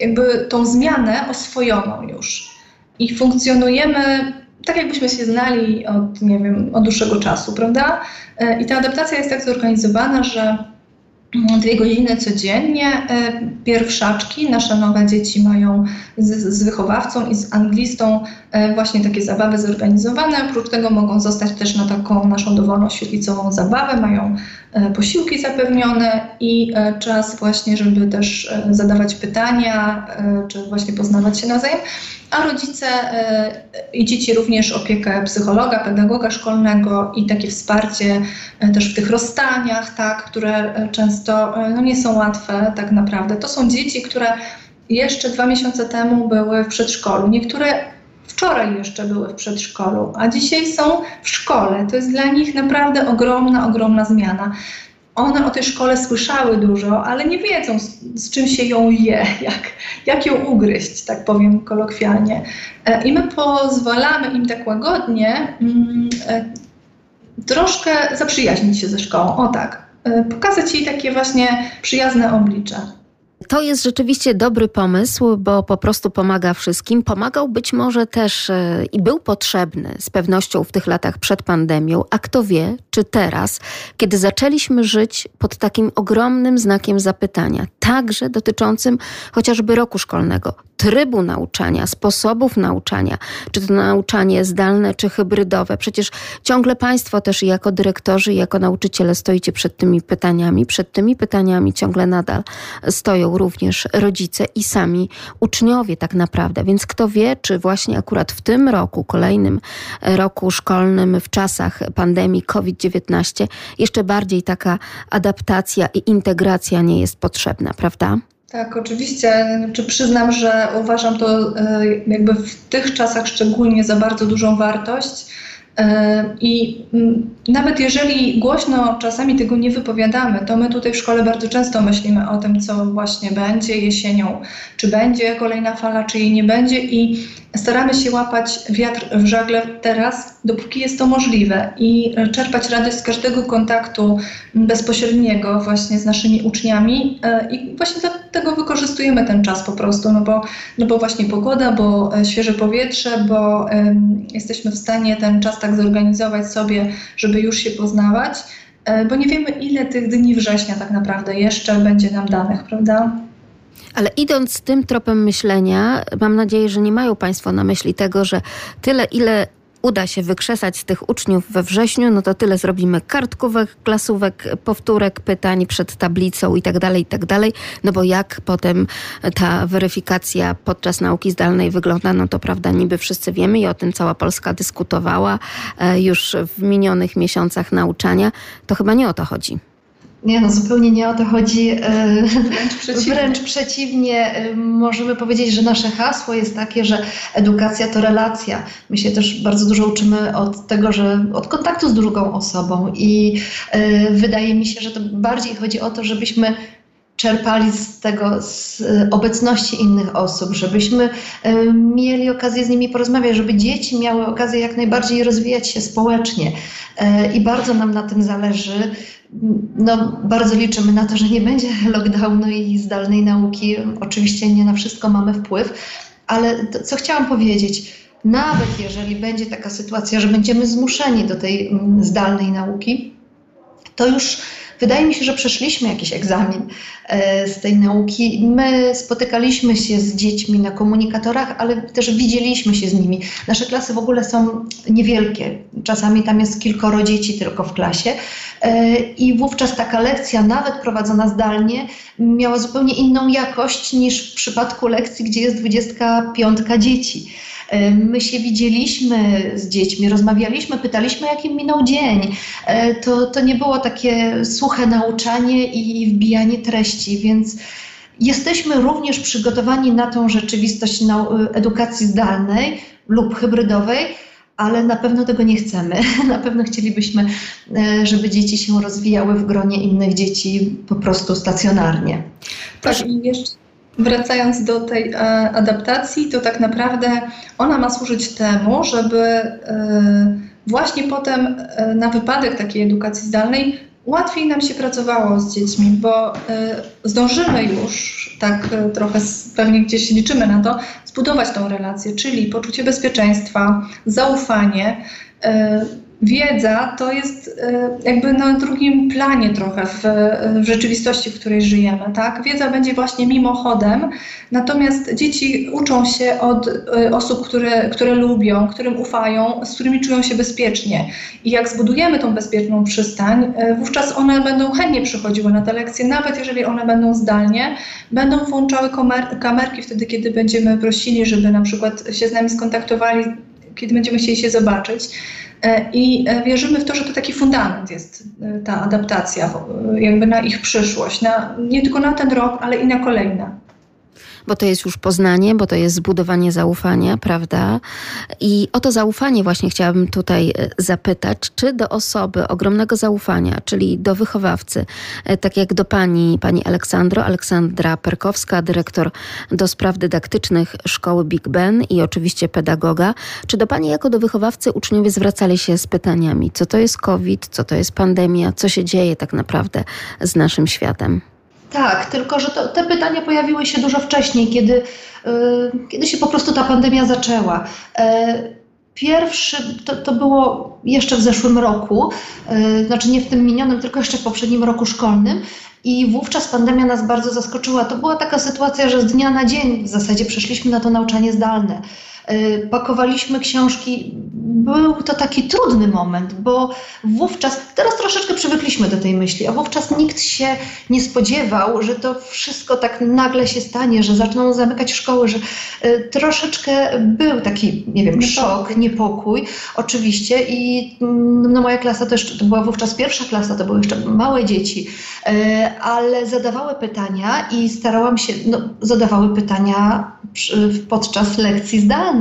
jakby tą zmianę oswojoną już i funkcjonujemy tak jakbyśmy się znali od, nie wiem, od dłuższego czasu, prawda? E, I ta adaptacja jest tak zorganizowana, że dwie godziny codziennie. E, pierwszaczki, nasze nowe dzieci mają z, z, wychowawcą i z anglistą właśnie takie zabawy zorganizowane. Oprócz tego mogą zostać też na taką naszą dowolną świetlicową zabawę, mają e, posiłki zapewnione i czas właśnie, żeby też zadawać pytania, czy właśnie poznawać się nawzajem a rodzice e, i dzieci również opiekę psychologa, pedagoga szkolnego i takie wsparcie e, też w tych rozstaniach, tak, które e, często no, nie są łatwe tak naprawdę. To są dzieci, które jeszcze dwa miesiące temu były w przedszkolu. Niektóre wczoraj jeszcze były w przedszkolu, a dzisiaj są w szkole. To jest dla nich naprawdę ogromna, ogromna zmiana one o tej szkole słyszały dużo, ale nie wiedzą, z, z, czym się ją je, jak, jak ją ugryźć, tak powiem kolokwialnie. E, I my pozwalamy im tak łagodnie mm, e, troszkę zaprzyjaźnić się ze szkołą. O tak, e, pokazać jej takie właśnie przyjazne oblicze. To jest rzeczywiście dobry pomysł, bo po prostu pomaga wszystkim. Pomagał być może też e, i był potrzebny z pewnością w tych latach przed pandemią, a kto wie, czy teraz, kiedy zaczęliśmy żyć pod takim ogromnym znakiem zapytania, także dotyczącym chociażby roku szkolnego, trybu nauczania, sposobów nauczania, czy to nauczanie zdalne, czy hybrydowe. Przecież ciągle Państwo też jako dyrektorzy, jako nauczyciele stoicie przed tymi pytaniami. Przed tymi pytaniami ciągle nadal stoją również rodzice i sami uczniowie tak naprawdę. Więc kto wie, czy właśnie akurat w tym roku, kolejnym roku szkolnym, w czasach pandemii COVID-19, jeszcze bardziej taka adaptacja i integracja nie jest potrzebna, prawda? Tak, oczywiście. Czy przyznam, że uważam to e, jakby w tych czasach szczególnie za bardzo dużą wartość. E, I mm, nawet jeżeli głośno czasami tego nie wypowiadamy, to my tutaj w szkole bardzo często myślimy o tym, co właśnie będzie jesienią, czy będzie kolejna fala, czy jej nie będzie i staramy się łapać wiatr w żagle teraz, dopóki jest to możliwe i czerpać radość z każdego kontaktu bezpośredniego właśnie z naszymi uczniami e, i właśnie dlatego wykorzystujemy ten czas po prostu, no bo, no bo właśnie pogoda, bo e, świeże powietrze, bo jesteśmy w stanie ten czas tak zorganizować sobie, żeby już się poznawać, e, bo nie wiemy ile tych dni września tak naprawdę jeszcze będzie nam danych, prawda? Ale idąc tym tropem myślenia, mam nadzieję, że nie mają Państwo na myśli tego, że tyle, ile uda się wykrzesać z tych uczniów we wrześniu, no to tyle zrobimy kartkówek, klasówek, powtórek, pytań przed tablicą i tak dalej, i tak. No bo jak potem ta weryfikacja podczas nauki zdalnej wygląda, no to prawda, niby wszyscy wiemy i o tym cała Polska dyskutowała e, już w minionych miesiącach nauczania. To chyba nie o to chodzi. Nie, no zupełnie nie o to chodzi. E, wręcz przeciwnie. Wręcz przeciwnie. E, możemy powiedzieć, że nasze hasło jest takie, że edukacja to relacja. My się też bardzo dużo uczymy od tego, że od kontaktu z drugą osobą i e, wydaje mi się, że to bardziej chodzi o to, żebyśmy czerpali z tego, z obecności innych osób, żebyśmy mieli okazję z nimi porozmawiać, żeby dzieci miały okazję jak najbardziej rozwijać się społecznie. I bardzo nam na tym zależy no, bardzo liczymy na to, że nie będzie lockdownu i zdalnej nauki. Oczywiście nie na wszystko mamy wpływ, ale to, co chciałam powiedzieć, nawet jeżeli będzie taka sytuacja, że będziemy zmuszeni do tej mm, zdalnej nauki, to już Wydaje mi się, że przeszliśmy jakiś egzamin e, z tej nauki. My spotykaliśmy się z dziećmi na komunikatorach, ale też widzieliśmy się z nimi. Nasze klasy w ogóle są niewielkie. Czasami tam jest kilkoro dzieci tylko w klasie. E, I wówczas taka lekcja, nawet prowadzona zdalnie, miała zupełnie inną jakość niż w przypadku lekcji, gdzie jest 25 dzieci. My się widzieliśmy z dziećmi, rozmawialiśmy, pytaliśmy, jak im minął dzień. E, to, to nie było takie suche nauczanie i wbijanie treści, więc jesteśmy również przygotowani na tą rzeczywistość edukacji zdalnej lub hybrydowej ale na pewno tego nie chcemy. Na pewno chcielibyśmy, e, żeby dzieci się rozwijały w gronie innych dzieci po prostu stacjonarnie. Tak, i jeszcze wracając do tej e, adaptacji, to tak naprawdę ona ma służyć temu, żeby e, właśnie potem e, na wypadek takiej edukacji zdalnej łatwiej nam się pracowało z dziećmi, bo zdążymy już, tak trochę pewnie gdzieś liczymy na to, zbudować tą relację, czyli poczucie bezpieczeństwa, zaufanie. Wiedza to jest e, jakby na drugim planie trochę w, w, rzeczywistości, w której żyjemy. Tak? Wiedza będzie właśnie mimochodem, natomiast dzieci uczą się od e, osób, które, które lubią, którym ufają, z którymi czują się bezpiecznie. I jak zbudujemy tą bezpieczną przystań, e, wówczas one będą chętnie przychodziły na te lekcje, nawet jeżeli one będą zdalnie, będą włączały kamer kamerki wtedy, kiedy będziemy prosili, żeby na przykład się z nami skontaktowali, kiedy będziemy chcieli się zobaczyć. E, I e, wierzymy w to, że to taki fundament jest e, ta adaptacja, jakby na ich przyszłość, na, nie tylko na ten rok, ale i na kolejne bo to jest już poznanie, bo to jest zbudowanie zaufania, prawda? I o to zaufanie właśnie chciałabym tutaj e, zapytać, czy do osoby ogromnego zaufania, czyli do wychowawcy, e, tak jak do pani, pani Aleksandro, Aleksandra Perkowska, dyrektor do spraw dydaktycznych Szkoły Big Ben i oczywiście pedagoga, czy do pani jako do wychowawcy uczniowie zwracali się z pytaniami, co to jest COVID, co to jest pandemia, co się dzieje tak naprawdę z naszym światem? Tak, tylko że to, te pytania pojawiły się dużo wcześniej, kiedy, yy, kiedy się po prostu ta pandemia zaczęła. Yy, Pierwszy to, to było jeszcze w zeszłym roku, yy, znaczy nie w tym minionym, tylko jeszcze w poprzednim roku szkolnym. I wówczas pandemia nas bardzo zaskoczyła. To była taka sytuacja, że z dnia na dzień w zasadzie przeszliśmy na to nauczanie zdalne. Y, pakowaliśmy książki. Był to taki trudny moment, bo wówczas, teraz troszeczkę przywykliśmy do tej myśli, a wówczas nikt się nie spodziewał, że to wszystko tak nagle się stanie, że zaczną zamykać szkoły, że y, troszeczkę był taki, nie wiem, niepokój. szok, niepokój, oczywiście. I mm, no, moja klasa też, to była wówczas pierwsza klasa, to były jeszcze małe dzieci, y, ale zadawały pytania i starałam się, no, zadawały pytania podczas lekcji zdalnych.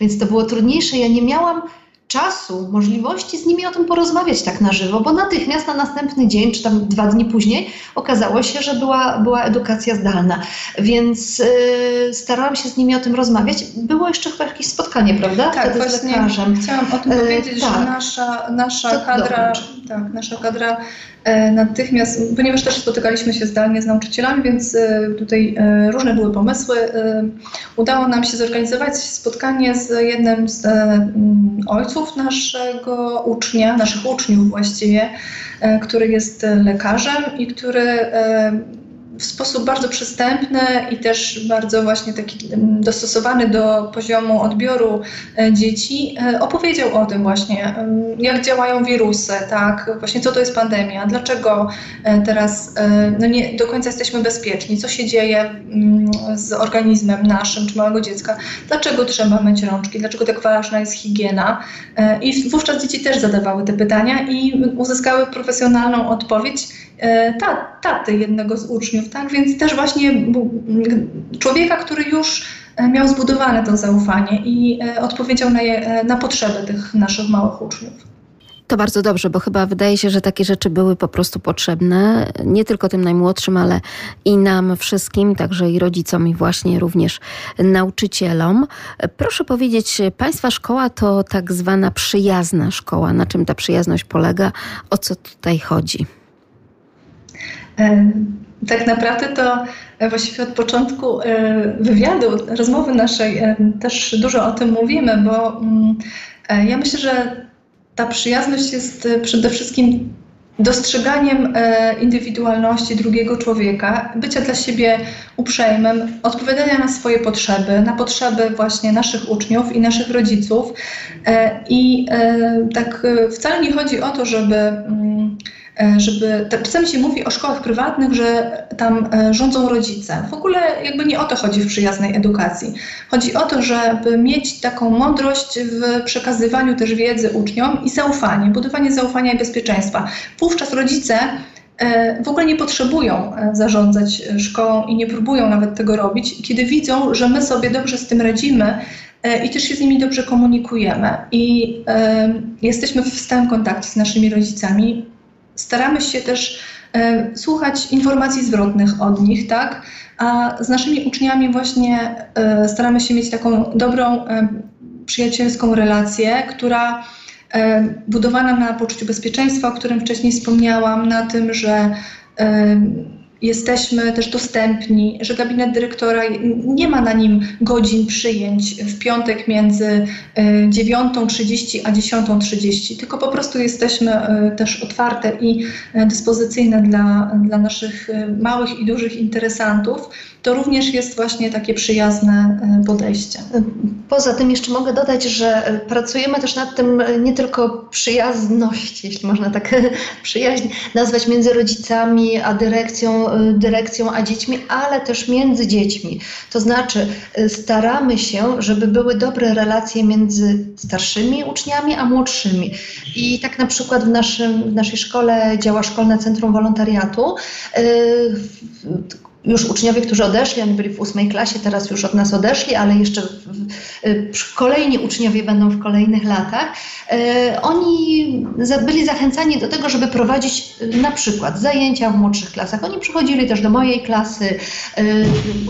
Więc to było trudniejsze. Ja nie miałam czasu, możliwości z nimi o tym porozmawiać tak na żywo, bo natychmiast na następny dzień, czy tam dwa dni później, okazało się, że była, była edukacja zdalna. Więc yy, starałam się z nimi o tym rozmawiać. Było jeszcze chyba jakieś spotkanie, prawda? Tak, Wtedy właśnie z lekarzem. chciałam o tym yy, powiedzieć, tak. że nasza, nasza kadra, tak, nasza kadra natychmiast, ponieważ też spotykaliśmy się zdalnie z nauczycielami, więc e, tutaj e, różne były pomysły, udało nam się zorganizować spotkanie z jednym z ojców naszego ucznia, naszych uczniów właściwie, który jest lekarzem i który w sposób bardzo przystępny i też bardzo właśnie taki dostosowany do poziomu odbioru e, dzieci e, opowiedział o tym właśnie, jak działają wirusy, tak, właśnie co to jest pandemia, dlaczego e, teraz no nie do końca jesteśmy bezpieczni, co się dzieje z organizmem naszym czy małego dziecka, dlaczego trzeba myć rączki, dlaczego tak ważna jest higiena? I wówczas dzieci też zadawały te pytania i uzyskały profesjonalną odpowiedź taty jednego z uczniów, tak? Więc też właśnie człowieka, który już e, miał zbudowane to zaufanie i e, odpowiedział na, je, e, na potrzeby tych naszych małych uczniów. To bardzo dobrze, bo chyba wydaje się, że takie rzeczy były po prostu potrzebne nie tylko tym najmłodszym, ale i nam wszystkim, także i rodzicom, i właśnie również nauczycielom. Proszę powiedzieć, Państwa szkoła to tak zwana przyjazna szkoła. Na czym ta przyjazność polega? O co tutaj chodzi? Tak naprawdę to e, właściwie od początku e, wywiadu, rozmowy naszej e, też dużo o tym mówimy, bo mm, ja myślę, że ta przyjazność jest przede wszystkim dostrzeganiem indywidualności drugiego człowieka, bycia dla siebie uprzejmym, odpowiadania na swoje potrzeby, na potrzeby właśnie naszych uczniów i naszych rodziców. I tak wcale nie chodzi o to, żeby mm, żeby, tak czasami się mówi o szkołach prywatnych, że tam e, rządzą rodzice. W ogóle jakby nie o to chodzi w przyjaznej edukacji. Chodzi o to, żeby mieć taką mądrość w przekazywaniu też wiedzy uczniom i zaufanie, budowanie zaufania i bezpieczeństwa. Wówczas rodzice e, w ogóle nie potrzebują zarządzać szkołą i nie próbują nawet tego robić, kiedy widzą, że my sobie dobrze z tym radzimy i też się z nimi dobrze komunikujemy. I jesteśmy w stałym kontakcie z naszymi rodzicami staramy się też słuchać informacji zwrotnych od nich, tak? A z naszymi uczniami właśnie staramy się mieć taką dobrą, przyjacielską relację, która budowana na poczuciu bezpieczeństwa, o którym wcześniej wspomniałam, na tym, że jesteśmy też dostępni, że gabinet dyrektora nie ma na nim godzin przyjęć w piątek między 9.30 e, a 10.30, tylko po prostu jesteśmy e, też otwarte i e, dyspozycyjne dla, dla naszych małych i dużych interesantów to również jest właśnie takie przyjazne podejście. Poza tym jeszcze mogę dodać, że pracujemy też nad tym nie tylko przyjazność, jeśli można tak przyjaźń nazwać między rodzicami a dyrekcją, dyrekcją a dziećmi, ale też między dziećmi. To znaczy staramy się, żeby były dobre relacje między starszymi uczniami a młodszymi. I tak na przykład w, naszym, w naszej szkole działa Szkolne Centrum Wolontariatu już uczniowie, którzy odeszli, oni byli w ósmej klasie, teraz już od nas odeszli, ale jeszcze w, w, kolejni uczniowie będą w kolejnych latach. E, oni za, byli zachęcani do tego, żeby prowadzić e, na przykład zajęcia w młodszych klasach. Oni przychodzili też do mojej klasy, e,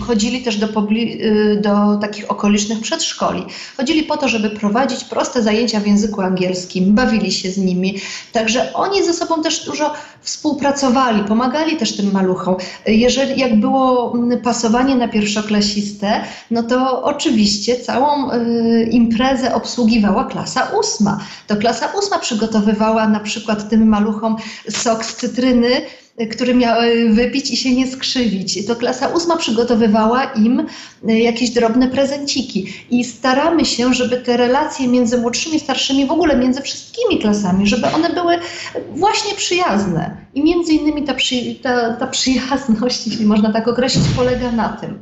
chodzili też do, e, do takich okolicznych przedszkoli. Chodzili po to, żeby prowadzić proste zajęcia w języku angielskim, bawili się z nimi. Także oni ze sobą też dużo współpracowali, pomagali też tym maluchom. Jeżeli jak było mm, pasowanie na pierwszoklasistę, no to oczywiście całą y, imprezę obsługiwała klasa ósma. To klasa ósma przygotowywała na przykład tym maluchom sok z cytryny, który miały wypić i się nie skrzywić. To klasa ósma przygotowywała im y, jakieś drobne prezenciki i staramy się, żeby te relacje między młodszymi, starszymi, w ogóle między wszystkimi klasami, żeby one były właśnie przyjazne. I między innymi ta, przy, ta, ta przyjazność, jeśli można tak określić, polega na tym.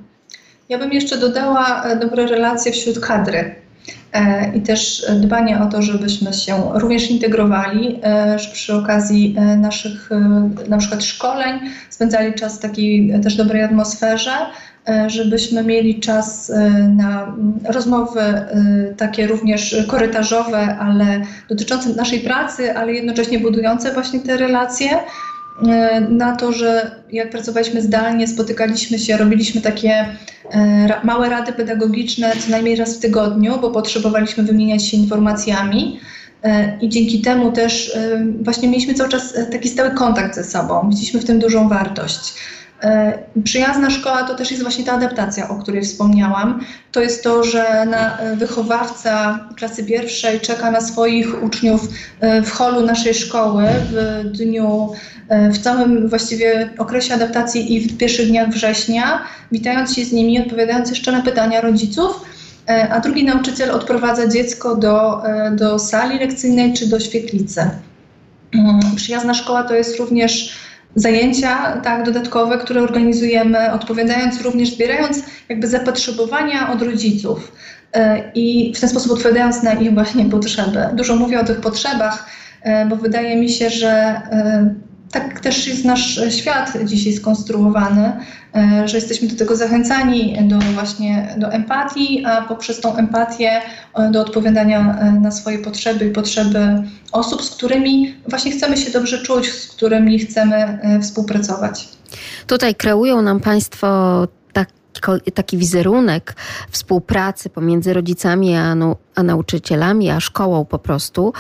Ja bym jeszcze dodała e, dobre relacje wśród kadry e, i też dbanie o to, żebyśmy się również integrowali, e, przy okazji naszych na przykład szkoleń spędzali czas w takiej też dobrej atmosferze, żebyśmy mieli czas na rozmowy takie również korytarzowe, ale dotyczące naszej pracy, ale jednocześnie budujące właśnie te relacje. E, na to, że jak pracowaliśmy zdalnie, spotykaliśmy się, robiliśmy takie e, małe rady pedagogiczne co najmniej raz w tygodniu, bo potrzebowaliśmy wymieniać się informacjami. E, I dzięki temu też właśnie mieliśmy cały czas taki stały kontakt ze sobą. Widzieliśmy w tym dużą wartość. E, przyjazna szkoła to też jest właśnie ta adaptacja, o której wspomniałam. To jest to, że e, wychowawca klasy pierwszej czeka na swoich uczniów e, w holu naszej szkoły w dniu, w całym właściwie okresie adaptacji i w pierwszych dniach września, witając się z nimi, odpowiadając jeszcze na pytania rodziców a drugi nauczyciel odprowadza dziecko do, do sali lekcyjnej czy do świetlicy. Mm, przyjazna szkoła to jest również zajęcia tak, dodatkowe, które organizujemy, odpowiadając również, zbierając jakby zapotrzebowania od rodziców e, i w ten sposób odpowiadając na ich właśnie potrzeby. Dużo mówię o tych potrzebach, e, bo wydaje mi się, że e, tak też jest nasz świat dzisiaj skonstruowany, e, że jesteśmy do tego zachęcani, do właśnie do empatii, a poprzez tą empatię e, do odpowiadania e, na swoje potrzeby i potrzeby osób, z którymi właśnie chcemy się dobrze czuć, z którymi chcemy współpracować. Tutaj kreują nam Państwo taki wizerunek współpracy pomiędzy rodzicami a, a nauczycielami, a szkołą po prostu.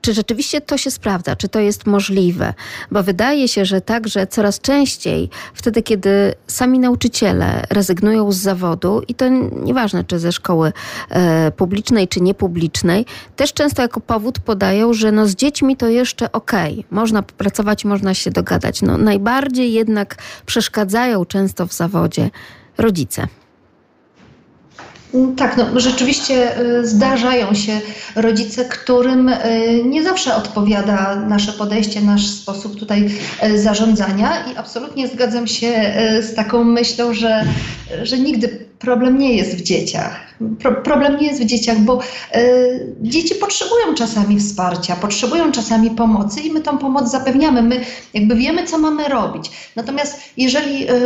Czy rzeczywiście to się sprawdza? Czy to jest możliwe? Bo wydaje się, że także coraz częściej, wtedy kiedy sami nauczyciele rezygnują z zawodu, i to nieważne, czy ze szkoły e, publicznej, czy niepublicznej, też często jako powód podają, że no z dziećmi to jeszcze okej, okay. można popracować, można się dogadać. No, najbardziej jednak przeszkadzają często w zawodzie rodzice. Tak, no rzeczywiście y, zdarzają się rodzice, którym y, nie zawsze odpowiada nasze podejście, nasz sposób tutaj y, zarządzania i absolutnie zgadzam się z taką myślą, że, że nigdy problem nie jest w dzieciach. Pro, problem nie jest w dzieciach, bo y, dzieci potrzebują czasami wsparcia, potrzebują czasami pomocy i my tą pomoc zapewniamy. My jakby wiemy, co mamy robić. Natomiast jeżeli y,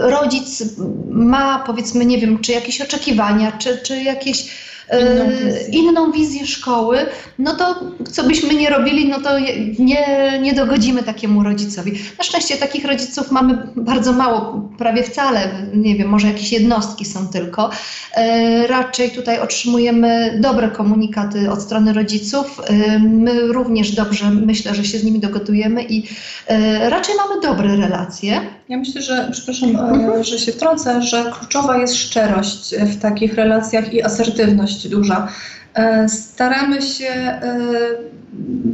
rodzic ma, powiedzmy, nie wiem, czy jakieś oczekiwania, czy, czy jakieś inną wizję. inną wizję szkoły, no to co byśmy nie robili, no to nie, nie dogodzimy takiemu rodzicowi. Na szczęście takich rodziców mamy bardzo mało, prawie wcale, nie wiem, może jakieś jednostki są tylko. Raczej tutaj otrzymujemy dobre komunikaty od strony rodziców. My również dobrze myślę, że się z nimi dogadujemy i raczej mamy dobre relacje. Ja myślę, że, przepraszam, mhm. że się wtrącę, że kluczowa jest szczerość w takich relacjach i asertywność duża. E, staramy się e,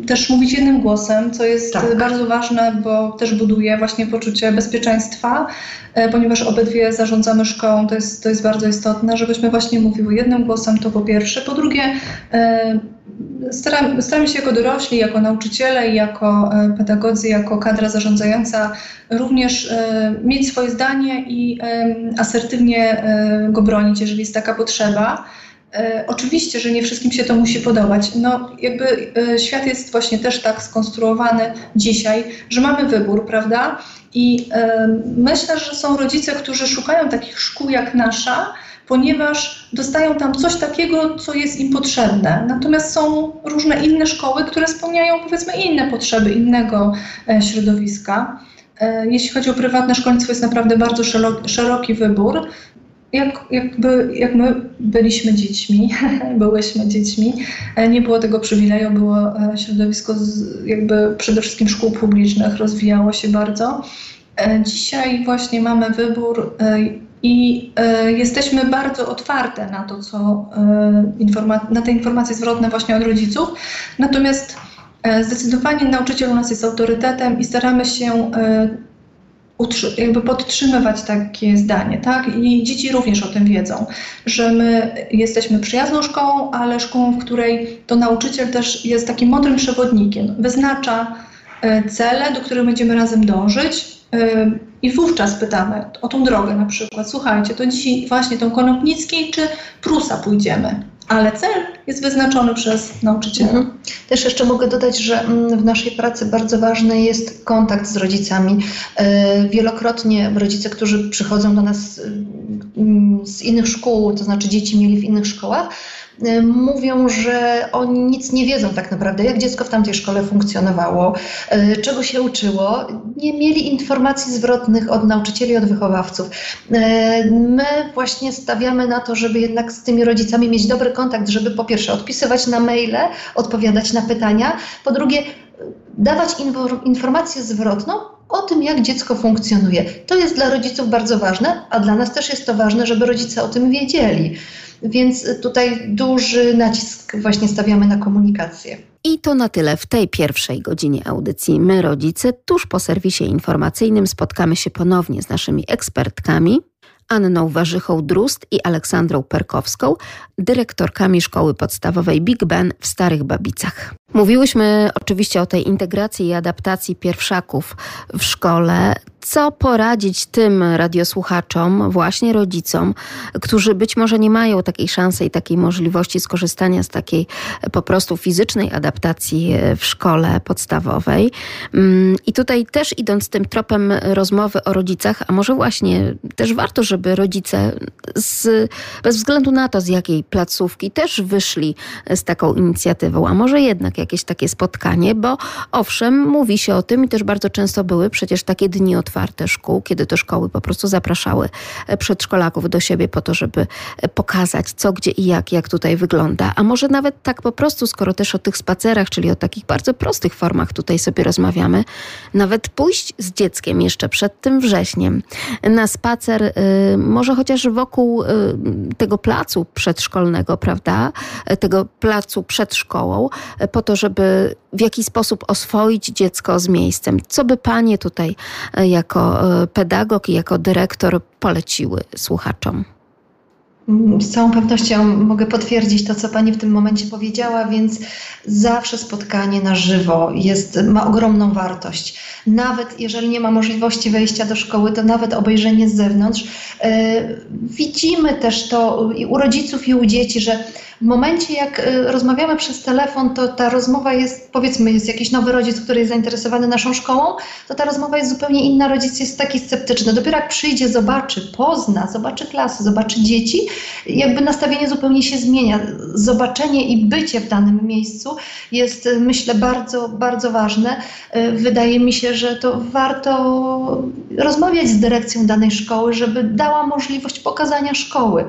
też mówić jednym głosem, co jest tak. bardzo ważne, bo też buduje właśnie poczucie bezpieczeństwa, e, ponieważ obydwie zarządzamy szkołą, to jest, to jest bardzo istotne, żebyśmy właśnie mówiły jednym głosem, to po pierwsze. Po drugie, staramy, staramy się jako dorośli, jako nauczyciele, jako pedagodzy, jako kadra zarządzająca również mieć swoje zdanie i asertywnie go bronić, jeżeli jest taka potrzeba. E, oczywiście, że nie wszystkim się to musi podobać. No, jakby e, świat jest właśnie też tak skonstruowany dzisiaj, że mamy wybór, prawda? I e, myślę, że są rodzice, którzy szukają takich szkół jak nasza, ponieważ dostają tam coś takiego, co jest im potrzebne. Natomiast są różne inne szkoły, które spełniają powiedzmy inne potrzeby innego środowiska. Jeśli chodzi o prywatne szkolnictwo, jest naprawdę bardzo szeroki wybór jak, jakby, jak my byliśmy dziećmi, byłyśmy dziećmi, e, nie było tego przywileju, było e, środowisko z, jakby przede wszystkim szkół publicznych, rozwijało się bardzo. E, dzisiaj właśnie mamy wybór i jesteśmy bardzo otwarte na to, co na te informacje zwrotne właśnie od rodziców. Natomiast zdecydowanie nauczyciel u nas jest autorytetem i staramy się jakby podtrzymywać takie zdanie, tak? I dzieci również o tym wiedzą, że my jesteśmy przyjazną szkołą, ale szkołą, w której to nauczyciel też jest takim mądrym przewodnikiem, wyznacza e, cele, do których będziemy razem dążyć. E, I wówczas pytamy o tą drogę na przykład. Słuchajcie, to dzisiaj właśnie tą Konopnickiej czy Prusa pójdziemy? Ale cel jest wyznaczony przez nauczyciela. Mhm. Też jeszcze mogę dodać, że mm, w naszej pracy bardzo ważny jest kontakt z rodzicami. E, wielokrotnie rodzice, którzy przychodzą do nas mm, z innych szkół, to znaczy dzieci mieli w innych szkołach, mówią, że oni nic nie wiedzą tak naprawdę, jak dziecko w tamtej szkole funkcjonowało, y, czego się uczyło. Nie mieli informacji zwrotnych od nauczycieli, od wychowawców. Y, my właśnie stawiamy na to, żeby jednak z tymi rodzicami mieć dobry kontakt, żeby po pierwsze odpisywać na maile, odpowiadać na pytania, po drugie dawać informację zwrotną o tym, jak dziecko funkcjonuje. To jest dla rodziców bardzo ważne, a dla nas też jest to ważne, żeby rodzice o tym wiedzieli. Więc tutaj duży nacisk właśnie stawiamy na komunikację. I to na tyle w tej pierwszej godzinie audycji. My, rodzice, tuż po serwisie informacyjnym spotkamy się ponownie z naszymi ekspertkami. Anną Warzychą-Drust i Aleksandrą Perkowską, dyrektorkami szkoły podstawowej Big Ben w Starych Babicach. Mówiłyśmy oczywiście o tej integracji i adaptacji pierwszaków w szkole co poradzić tym radiosłuchaczom, właśnie rodzicom, którzy być może nie mają takiej szansy i takiej możliwości skorzystania z takiej po prostu fizycznej adaptacji w szkole podstawowej. Mm, I tutaj też idąc tym tropem rozmowy o rodzicach, a może właśnie też warto, żeby rodzice z, bez względu na to, z jakiej placówki też wyszli z taką inicjatywą, a może jednak jakieś takie spotkanie, bo owszem, mówi się o tym i też bardzo często były przecież takie dni otwarte szkół, kiedy to szkoły po prostu zapraszały e, przedszkolaków do siebie po to, żeby e, pokazać co, gdzie i jak, jak tutaj wygląda. A może nawet tak po prostu, skoro też o tych spacerach, czyli o takich bardzo prostych formach tutaj sobie rozmawiamy, nawet pójść z dzieckiem jeszcze przed tym wrześniem na spacer, y, może chociaż wokół y, tego placu przedszkolnego, prawda? Tego placu przed szkołą, po to, żeby w jakiś sposób oswoić dziecko z miejscem. Co by panie tutaj jak jako e, pedagog i jako dyrektor poleciły słuchaczom? Z całą pewnością mogę potwierdzić to, co Pani w tym momencie powiedziała, więc zawsze spotkanie na żywo jest, ma ogromną wartość. Nawet jeżeli nie ma możliwości wejścia do szkoły, to nawet obejrzenie z zewnątrz. Yy, widzimy też to i u rodziców, i u dzieci, że W momencie, jak y, rozmawiamy przez telefon, to ta rozmowa jest, powiedzmy, jest jakiś nowy rodzic, który jest zainteresowany naszą szkołą, to ta rozmowa jest zupełnie inna. Rodzic jest taki sceptyczny. Dopiero jak przyjdzie, zobaczy, pozna, zobaczy klasy, zobaczy dzieci, jakby nastawienie zupełnie się zmienia. Zobaczenie i bycie w danym miejscu jest, y, myślę, bardzo, bardzo ważne. Y, wydaje mi się, że to warto rozmawiać z dyrekcją danej szkoły, żeby dała możliwość pokazania szkoły.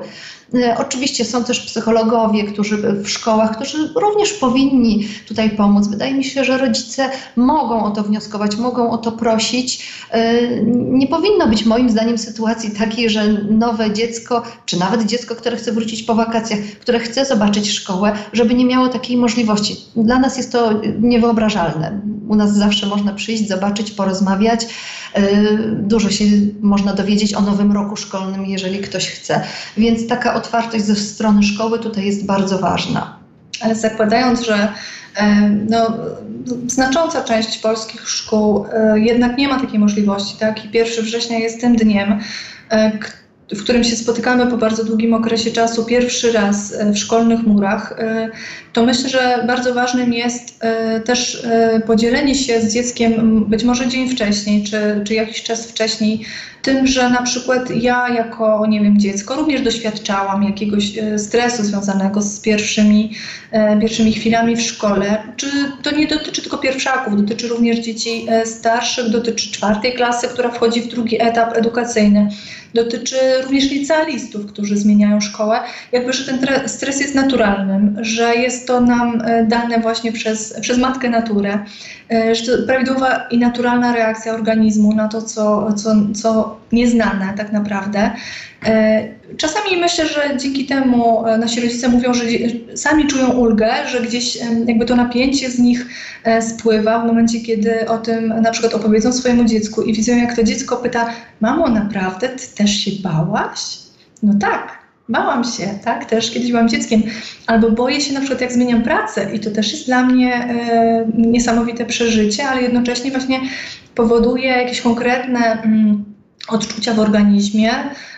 E, oczywiście są też psychologowie, którzy w szkołach, którzy również powinni tutaj pomóc. Wydaje mi się, że rodzice mogą o to wnioskować, mogą o to prosić. E, nie powinno być moim zdaniem sytuacji takiej, że nowe dziecko, czy nawet dziecko, które chce wrócić po wakacjach, które chce zobaczyć szkołę, żeby nie miało takiej możliwości. Dla nas jest to niewyobrażalne. U nas zawsze można przyjść, zobaczyć, porozmawiać. E, dużo się można dowiedzieć o nowym roku szkolnym, jeżeli ktoś chce. Więc taka otwartość ze strony szkoły tutaj jest bardzo ważna. Ale zakładając, że e, no, znacząca część polskich szkół e, jednak nie ma takiej możliwości, tak? I 1 września jest tym dniem, w którym się spotykamy po bardzo długim okresie czasu, pierwszy raz e, w szkolnych murach, e, to myślę, że bardzo ważnym jest e, też podzielenie się z dzieckiem być może dzień wcześniej, czy, czy jakiś czas wcześniej, tym, że na przykład ja jako, nie wiem, dziecko również doświadczałam jakiegoś stresu związanego z pierwszymi, pierwszymi chwilami w szkole. Czy to nie dotyczy tylko pierwszaków, dotyczy również dzieci starszych, dotyczy czwartej klasy, która wchodzi w drugi etap edukacyjny dotyczy również licealistów, którzy zmieniają szkołę, jakby, że ten stres jest naturalnym, że jest to nam e, dane właśnie przez, przez matkę naturę, e, że to prawidłowa i naturalna reakcja organizmu na to, co, co, co nieznane tak naprawdę. E, czasami myślę, że dzięki temu nasi rodzice mówią, że sami czują ulgę, że gdzieś jakby to napięcie z nich spływa w momencie, kiedy o tym na przykład opowiedzą swojemu dziecku i widzą, jak to dziecko pyta: Mamo, naprawdę ty też się bałaś? No tak, bałam się, tak, też kiedyś byłam dzieckiem, albo boję się na przykład jak zmieniam pracę. I to też jest dla mnie e, niesamowite przeżycie, ale jednocześnie właśnie powoduje jakieś konkretne mm, odczucia w organizmie.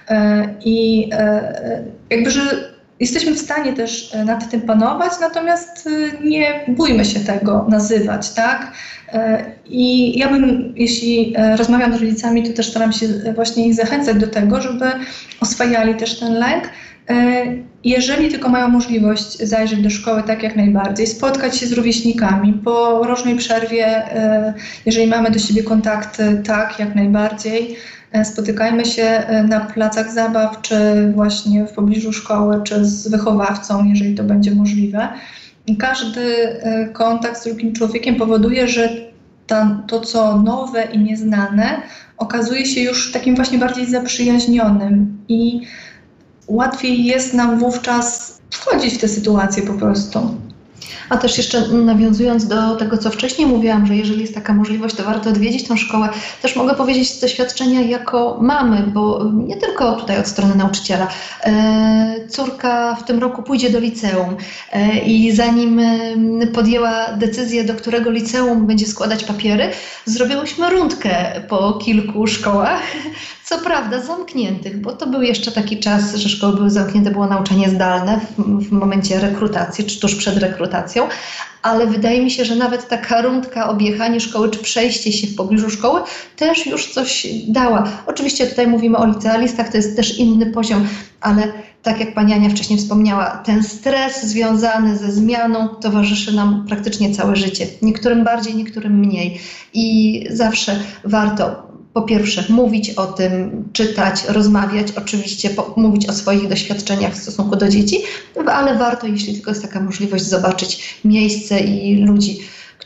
E, i e, jakby, że jesteśmy w stanie też e, nad tym panować, natomiast e, nie bójmy się tego nazywać, tak? E, I ja bym, jeśli rozmawiam z rodzicami, to też staram się właśnie ich zachęcać do tego, żeby oswajali też ten lęk. Jeżeli tylko mają możliwość zajrzeć do szkoły, tak jak najbardziej, spotkać się z rówieśnikami po rocznej przerwie, jeżeli mamy do siebie kontakty, tak jak najbardziej. E, spotykajmy się e, na placach zabaw, czy właśnie w pobliżu szkoły, czy z wychowawcą, jeżeli to będzie możliwe. I każdy e, kontakt z drugim człowiekiem powoduje, że ta, to, co nowe i nieznane, okazuje się już takim właśnie bardziej zaprzyjaźnionym i łatwiej jest nam wówczas wchodzić w te sytuacje po prostu. A też jeszcze nawiązując do tego, co wcześniej mówiłam, że jeżeli jest taka możliwość, to warto odwiedzić tą szkołę. Też mogę powiedzieć z doświadczenia jako mamy, bo nie tylko tutaj od strony nauczyciela. E, córka w tym roku pójdzie do liceum e, i zanim podjęła decyzję, do którego liceum będzie składać papiery, zrobiłyśmy rundkę po kilku szkołach co prawda zamkniętych, bo to był jeszcze taki czas, że szkoły były zamknięte, było nauczanie zdalne w, w momencie rekrutacji, czy tuż przed rekrutacją, ale wydaje mi się, że nawet taka rundka, objechanie szkoły, czy przejście się w pobliżu szkoły też już coś dała. Oczywiście tutaj mówimy o licealistach, to jest też inny poziom, ale tak jak pani Ania wcześniej wspomniała, ten stres związany ze zmianą towarzyszy nam praktycznie całe życie. Niektórym bardziej, niektórym mniej. I zawsze warto po pierwsze mówić o tym, czytać, rozmawiać, oczywiście mówić o swoich doświadczeniach w stosunku do dzieci, ale warto, jeśli tylko jest taka możliwość, zobaczyć miejsce i ludzi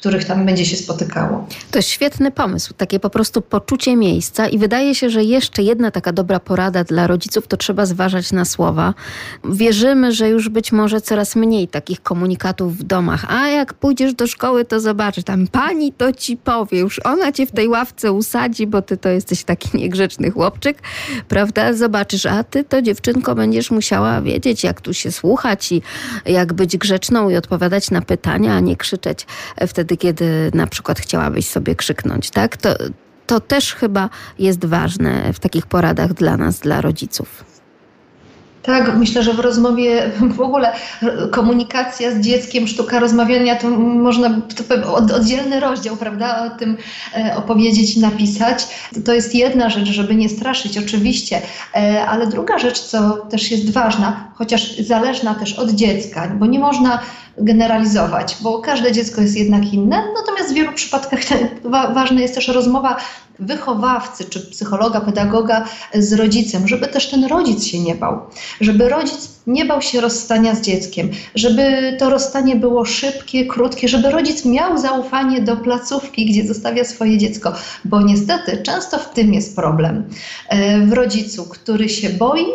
których tam będzie się spotykało. To jest świetny pomysł, takie po prostu poczucie miejsca i wydaje się, że jeszcze jedna taka dobra porada dla rodziców to trzeba zważać na słowa. Wierzymy, że już być może coraz mniej takich komunikatów w domach, a jak pójdziesz do szkoły, to zobaczysz, tam pani to ci powie, już ona cię w tej ławce usadzi, bo ty to jesteś taki niegrzeczny chłopczyk, prawda? Zobaczysz, a ty to dziewczynko będziesz musiała wiedzieć, jak tu się słuchać i jak być grzeczną i odpowiadać na pytania, a nie krzyczeć wtedy, kiedy na przykład chciałabyś sobie krzyknąć, tak? To, to też chyba jest ważne w takich poradach dla nas, dla rodziców. Tak, myślę, że w rozmowie w ogóle komunikacja z dzieckiem, sztuka rozmawiania, to można to oddzielny rozdział, prawda, o tym e, opowiedzieć napisać. To jest jedna rzecz, żeby nie straszyć, oczywiście, e, ale druga rzecz, co też jest ważna, chociaż zależna też od dziecka, bo nie można generalizować, bo każde dziecko jest jednak inne, natomiast w wielu przypadkach ważna jest też rozmowa wychowawcy czy psychologa, pedagoga z rodzicem, żeby też ten rodzic się nie bał, żeby rodzic nie bał się rozstania z dzieckiem, żeby to rozstanie było szybkie, krótkie, żeby rodzic miał zaufanie do placówki, gdzie zostawia swoje dziecko, bo niestety często w tym jest problem. E, w rodzicu, który się boi,